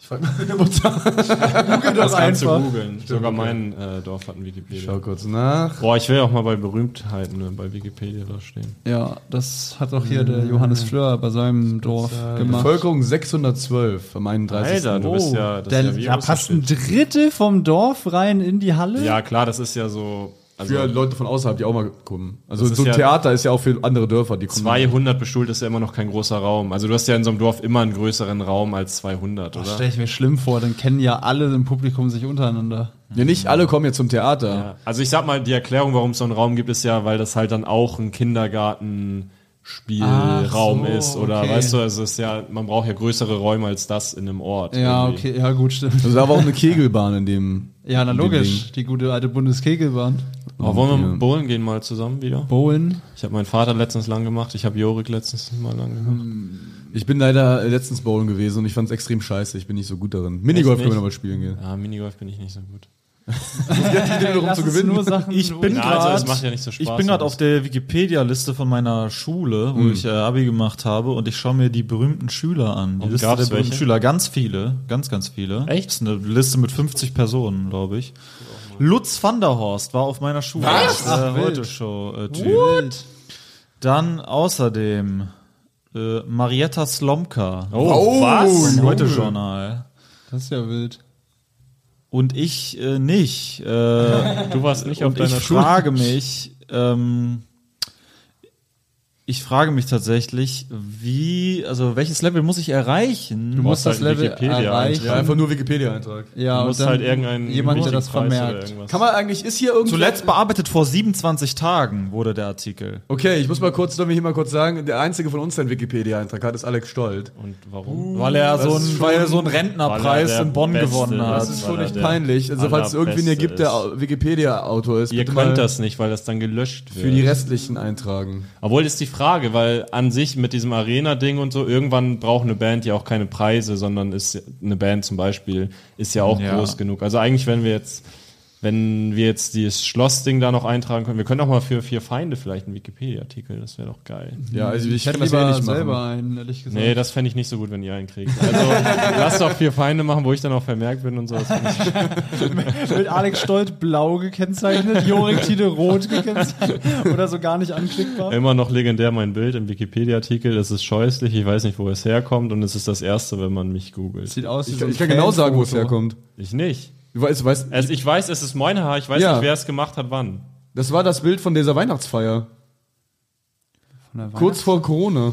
Ich frage meine Mutter. Google Das kannst du einfach. googeln. Sogar mein äh, Dorf hat einen Wikipedia. Schau kurz nach. Boah, ich will auch mal bei Berühmtheiten ne, bei Wikipedia da stehen. Ja, das hat auch hier der Johannes Fleur bei seinem Dorf gemacht. Bevölkerung 612 am 31. Alter, du bist ja, das Der, ist ja da passt ein Drittel vom Dorf rein in die Halle? Ja, klar, das ist ja so. Also Für Leute von außerhalb, die auch mal kommen. Also Das so ein ja- Theater ist ja auch für andere Dörfer, die kommen. 200 bestuhlt ist ja immer noch kein großer Raum. Also du hast ja in so einem Dorf immer einen größeren Raum als 200, Das oder? stelle ich mir schlimm vor, dann kennen ja alle im Publikum sich untereinander. Ja, nicht alle kommen jetzt zum Theater. Ja. Also ich sag mal, die Erklärung, warum es so einen Raum gibt, ist ja, weil das halt dann auch ein Kindergarten Spielraum Ach so, ist oder okay. weißt du, es ist ja, man braucht ja größere Räume als das in einem Ort. Ja, irgendwie. okay, ja gut, stimmt. Also da war auch eine Kegelbahn in dem. Ja, na logisch, Ding. die gute alte Bundeskegelbahn. Aber wollen wir Ja. bowlen gehen mal zusammen wieder? Bowlen. Ich habe meinen Vater letztens lang gemacht, ich habe Jorik letztens mal lang gemacht. Ich bin leider letztens bowlen gewesen und ich fand es extrem scheiße. Ich bin nicht so gut darin. Minigolf können wir nochmal spielen gehen. Ja, Minigolf bin ich nicht so gut. Zu gewinnen. Sachen Ich bin gerade also ja nicht so Spaß, ich bin gerade aber auf der Wikipedia-Liste von meiner Schule, wo ich äh, Abi gemacht habe und ich schaue mir die berühmten Schüler an. Die Und Liste der berühmten welche? Schüler, ganz viele, ganz, ganz viele. Echt? Das ist eine Liste mit 50 Personen, glaube ich. Lutz van der Horst war auf meiner Schule. Was? Äh, heute Show äh, Typ. Dann außerdem äh, Marietta Slomka Oh, was? vom Heute Journal. Das ist ja wild. Und ich äh, nicht. Äh, Du warst nicht auf Und ich deiner Schule. frage mich, ähm, ich frage mich tatsächlich, wie, also welches Level muss ich erreichen? Du musst das halt Level Wikipedia erreichen. Ja, einfach nur Wikipedia-Eintrag. Ja, Du musst halt irgendeinen jemand, der das vermerkt. Kann man eigentlich, ist hier irgendwie. Zuletzt bearbeitet vor 27 Tagen wurde der Artikel. Okay, ich muss mal kurz, soll hier mal kurz sagen, der einzige von uns, der einen Wikipedia-Eintrag hat, ist Alex Stolt. Und warum? Weil er so einen, schon- weil er so einen er Rentnerpreis in Bonn Beste gewonnen hat. Das ist schon der peinlich. Also, falls es irgendwen hier gibt, der Wikipedia-Autor ist, Ihr könnt das nicht, weil das dann gelöscht wird. für die restlichen eintragen. Obwohl ist die Frage, weil an sich mit diesem Arena-Ding und so, irgendwann braucht eine Band ja auch keine Preise, sondern ist eine Band zum Beispiel, ist ja auch Ja. groß genug. Also eigentlich, wenn wir jetzt, wenn wir jetzt dieses Schlossding da noch eintragen können, wir können auch mal für vier Feinde vielleicht einen Wikipedia-Artikel, das wäre doch geil. Ja, also ich, Ich hätte das lieber nicht machen. selber einen, ehrlich gesagt. Nee, das fände ich nicht so gut, wenn ihr einen kriegt. Also lass doch vier Feinde machen, wo ich dann auch vermerkt bin und so. Das find ich Mit Alex Stolt blau gekennzeichnet, Jorik Tide rot gekennzeichnet oder so gar nicht anklickbar. Immer noch legendär mein Bild im Wikipedia-Artikel. Es ist scheußlich, ich weiß nicht, wo es herkommt und es ist das erste, wenn man mich googelt. Sieht aus wie Ich, so ein ich kann genau sagen, wo es herkommt. Ich nicht. Du weißt, du weißt, Also ich weiß, es ist mein Haar, ich weiß Ja. nicht, wer es gemacht hat, wann. das war das Bild von dieser Weihnachtsfeier. Von der Kurz vor Corona.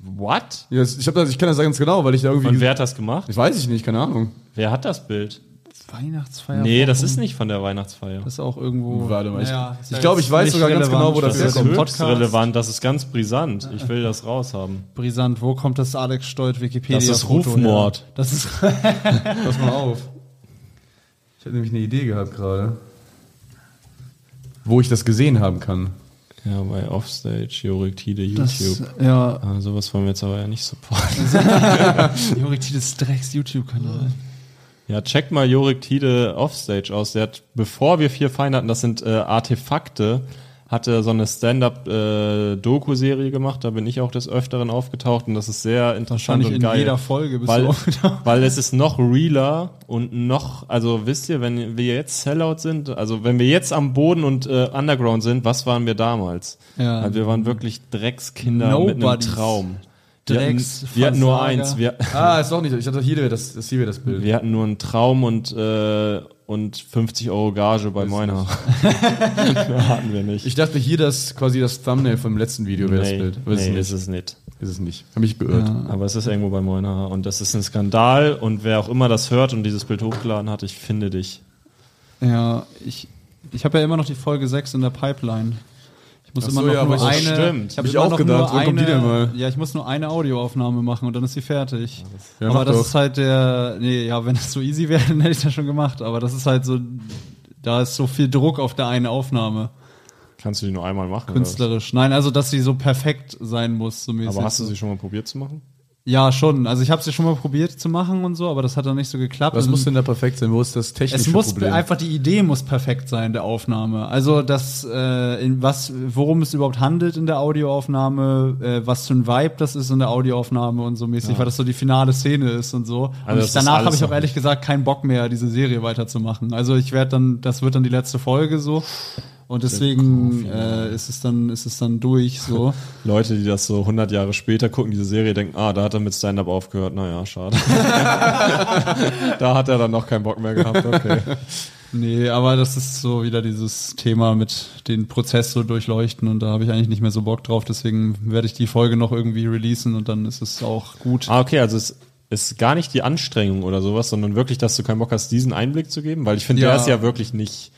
What? Ja, das- ich, hab das, ich kann das ganz genau, weil ich da irgendwie. Und wer hat das gemacht? ich weiß ich nicht, keine Ahnung. Wer hat das Bild? Weihnachtsfeier. Nee, das warum? ist nicht von der Weihnachtsfeier. Das ist auch irgendwo. Warte mal, ich- Naja, ist ich ja glaube, ich weiß sogar ganz genau, wo das Das ist den höchst Podcast. relevant, das ist ganz brisant. Ich will das raushaben. Brisant, wo kommt das Alex Stolt Wikipedia? Das ist Rufmord. her? Das ist Pass mal auf. Ich hatte nämlich eine Idee gehabt gerade. Wo ich das gesehen haben kann. Ja, bei Offstage, Jorik Tide, das, YouTube. ja, Ah, sowas wollen wir jetzt aber ja nicht supporten. Jorik Tides Drecks YouTube-Kanal. Ja, checkt mal Jorik Tide Offstage aus. Der hat, bevor wir vier Feinde hatten, das sind äh, Artefakte, hatte so eine Stand-up-Doku-Serie gemacht. Da bin ich auch des Öfteren aufgetaucht und das ist sehr interessant und in geil. jeder Folge bist weil, du aufgetaucht. weil es ist noch realer und noch, also wisst ihr, wenn wir jetzt Sellout sind, also wenn wir jetzt am Boden und äh, Underground sind, was waren wir damals? Ja. Also wir waren wirklich Dreckskinder mit einem Nobodies. Traum. Wir hatten, Drecks- wir hatten nur eins, wir, Ah, ist doch nicht. Ich hatte hier wäre das, das hier wäre das Bild. wir hatten nur einen Traum und, äh, und 50 Euro Gage bei meiner. Hatten wir nicht. Ich dachte hier das quasi das Thumbnail vom letzten Video wäre nee, das Bild. Aber ist, nee, es ist es nicht. ist es nicht. Hab mich geirrt. Aber es ist irgendwo bei meiner. Und das ist ein Skandal. Und wer auch immer das hört und dieses Bild hochgeladen hat, ich finde dich. Ja, ich, ich habe ja immer noch die Folge 6 in der Pipeline. Ich muss Ach immer so, noch ja, nur das eine. stimmt. Ich Hab habe ich auch noch gedacht. nur Wann kommt die denn mal? Ja, ich muss nur eine Audioaufnahme machen und dann ist sie fertig. Ja, aber das doch. ist halt der. Nee, ja, wenn es so easy wäre, dann hätte ich das schon gemacht. Aber das ist halt so. Da ist so viel Druck auf der einen Aufnahme. Kannst du die nur einmal machen? oder Künstlerisch. Nein, also dass sie so perfekt sein muss, so mäßig. Aber hast du sie schon mal probiert zu machen? Ja, schon. Also ich habe sie schon mal probiert zu machen und so, aber das hat dann nicht so geklappt. Was Und muss denn da perfekt sein? Wo ist das technische es muss Problem? einfach die Idee muss perfekt sein der Aufnahme. Also das äh, in was worum es überhaupt handelt in der Audioaufnahme, äh, was für ein Vibe das ist in der Audioaufnahme und so mäßig, weil das so die finale Szene ist und so. Also und ich, danach habe ich auch ehrlich gesagt keinen Bock mehr diese Serie weiterzumachen. Also ich werde dann das wird dann die letzte Folge so und deswegen äh, ist es dann ist es dann durch so. Leute, die das so 100 Jahre später gucken, diese Serie, denken, ah, da hat er mit Stand-Up aufgehört. Naja, schade. da hat er dann noch keinen Bock mehr gehabt. Okay. Nee, aber das ist so wieder dieses Thema mit den Prozess so durchleuchten und da habe ich eigentlich nicht mehr so Bock drauf, deswegen werde ich die Folge noch irgendwie releasen und dann ist es auch gut. Ah, okay, also es ist gar nicht die Anstrengung oder sowas, sondern wirklich, dass du keinen Bock hast, diesen Einblick zu geben, weil ich finde, Ja. der ist ja wirklich nicht,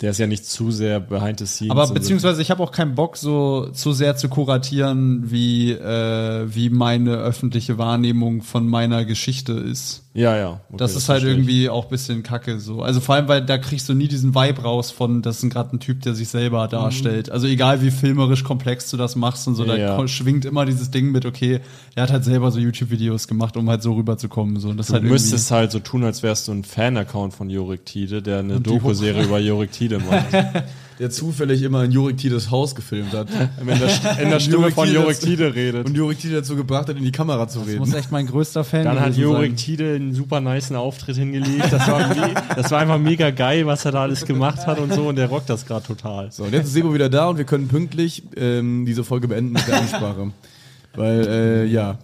der ist ja nicht zu sehr behind the scenes. Aber und so. beziehungsweise ich habe auch keinen Bock, so zu sehr zu kuratieren, wie, äh, wie meine öffentliche Wahrnehmung von meiner Geschichte ist. Ja, ja. Okay, das ist halt verstehe ich. irgendwie auch ein bisschen kacke so. Also vor allem, weil da kriegst du nie diesen Vibe raus von, das ist gerade ein Typ, der sich selber darstellt. Also egal wie filmerisch komplex du das machst und so, da Ja. schwingt immer dieses Ding mit, okay, er hat halt selber so YouTube-Videos gemacht, um halt so rüberzukommen. So. Und das Du halt irgendwie- müsstest halt so tun, als wärst du ein Fan-Account von Jorik Tide, der eine Doku-Serie über Jorik Tide macht. Der zufällig immer in Jorik Tides Haus gefilmt hat. in der, in der Stimme von dazu- Tide redet. Und Jorik Tide dazu gebracht hat, in die Kamera zu Das reden. muss echt mein größter Fan Dann hat sein. Tide einen super niceen Auftritt hingelegt. Das war, das war einfach mega geil, was er da alles gemacht hat und so. Und der rockt das gerade total. So, und jetzt ist Sebo wieder da und wir können pünktlich ähm, diese Folge beenden mit der Ansprache. Weil, äh, ja.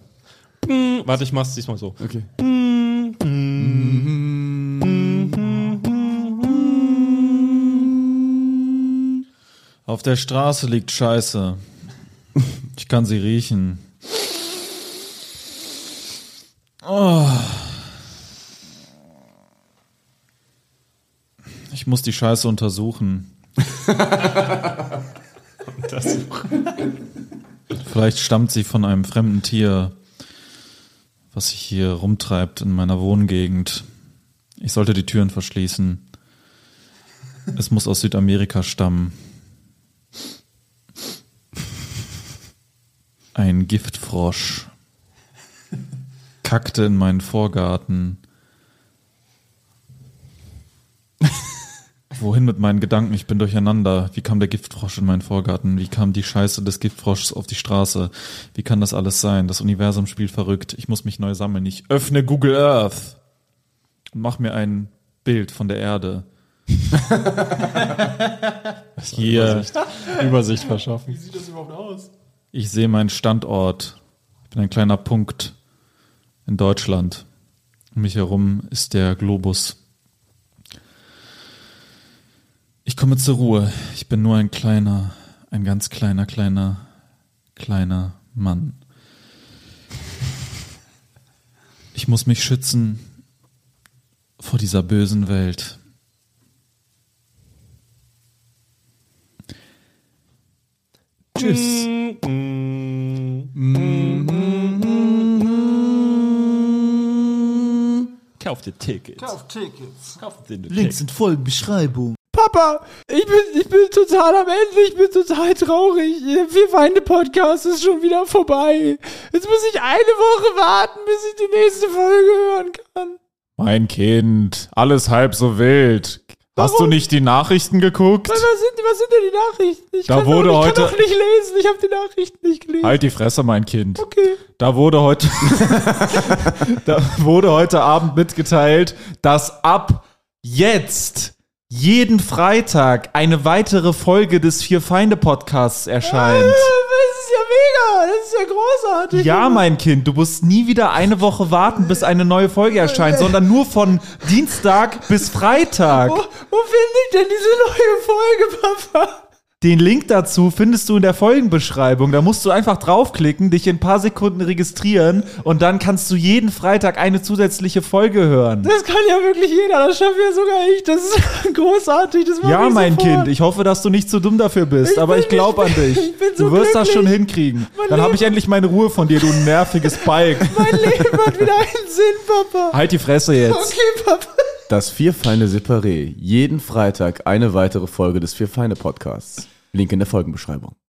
Warte, ich mach's diesmal so. Okay. Auf der Straße liegt Scheiße. Ich kann sie riechen. Oh. Ich muss die Scheiße untersuchen. Vielleicht stammt sie von einem fremden Tier, was sich hier rumtreibt in meiner Wohngegend. Ich sollte die Türen verschließen. Es muss aus Südamerika stammen. Ein Giftfrosch kackte in meinen Vorgarten. Wohin mit meinen Gedanken? Ich bin durcheinander. Wie kam der Giftfrosch in meinen Vorgarten? Wie kam die Scheiße des Giftfrosches auf die Straße? Wie kann das alles sein? Das Universum spielt verrückt. Ich muss mich neu sammeln. Ich öffne Google Earth und mach mir ein Bild von der Erde. Hier. Übersicht verschaffen. Ich sehe meinen Standort. Ich bin ein kleiner Punkt in Deutschland. Um mich herum ist der Globus. Ich komme zur Ruhe. Ich bin nur ein kleiner, ein ganz kleiner, kleiner, kleiner Mann. Ich muss mich schützen vor dieser bösen Welt. Tschüss. Kauf dir Tickets. Kauf Tickets. Kauf dir Links in Folgenbeschreibung. Papa, ich bin, ich bin total am Ende, ich bin total traurig. Der Vier Feinde Podcast ist schon wieder vorbei. Jetzt muss ich eine Woche warten, bis ich die nächste Folge hören kann. Mein Kind, alles halb so wild. Hast du nicht die Nachrichten geguckt? Was sind, was sind denn die Nachrichten? Ich Da kann wurde doch, ich heute- kann doch nicht lesen, ich habe die Nachrichten nicht gelesen. Halt die Fresse, mein Kind. Okay. Da wurde heute, da wurde heute Abend mitgeteilt, dass ab jetzt jeden Freitag eine weitere Folge des Vier Feinde Podcasts erscheint. Das ist ja das ist ja großartig. Ja, mein Kind, du musst nie wieder eine Woche warten, bis eine neue Folge erscheint, sondern nur von Dienstag bis Freitag. Wo, wo finde ich denn diese neue Folge, Papa? Den Link dazu findest du in der Folgenbeschreibung. Da musst du einfach draufklicken, dich in ein paar Sekunden registrieren und dann kannst du jeden Freitag eine zusätzliche Folge hören. Das kann ja wirklich jeder, das schaffe ja sogar ich. Das ist großartig, das Ja, mein sofort. Kind, ich hoffe, dass du nicht zu dumm dafür bist, Ich aber ich glaube an dich. ich bin so du wirst das glücklich. schon hinkriegen. Mein Dann habe ich endlich meine Ruhe von dir, du nerviges Balk. Mein Leben hat wieder einen Sinn, Papa. Halt die Fresse jetzt. Okay, Papa. Das Vier Feinde Separé. Jeden Freitag eine weitere Folge des Vier Feinde Podcasts. Link in der Folgenbeschreibung.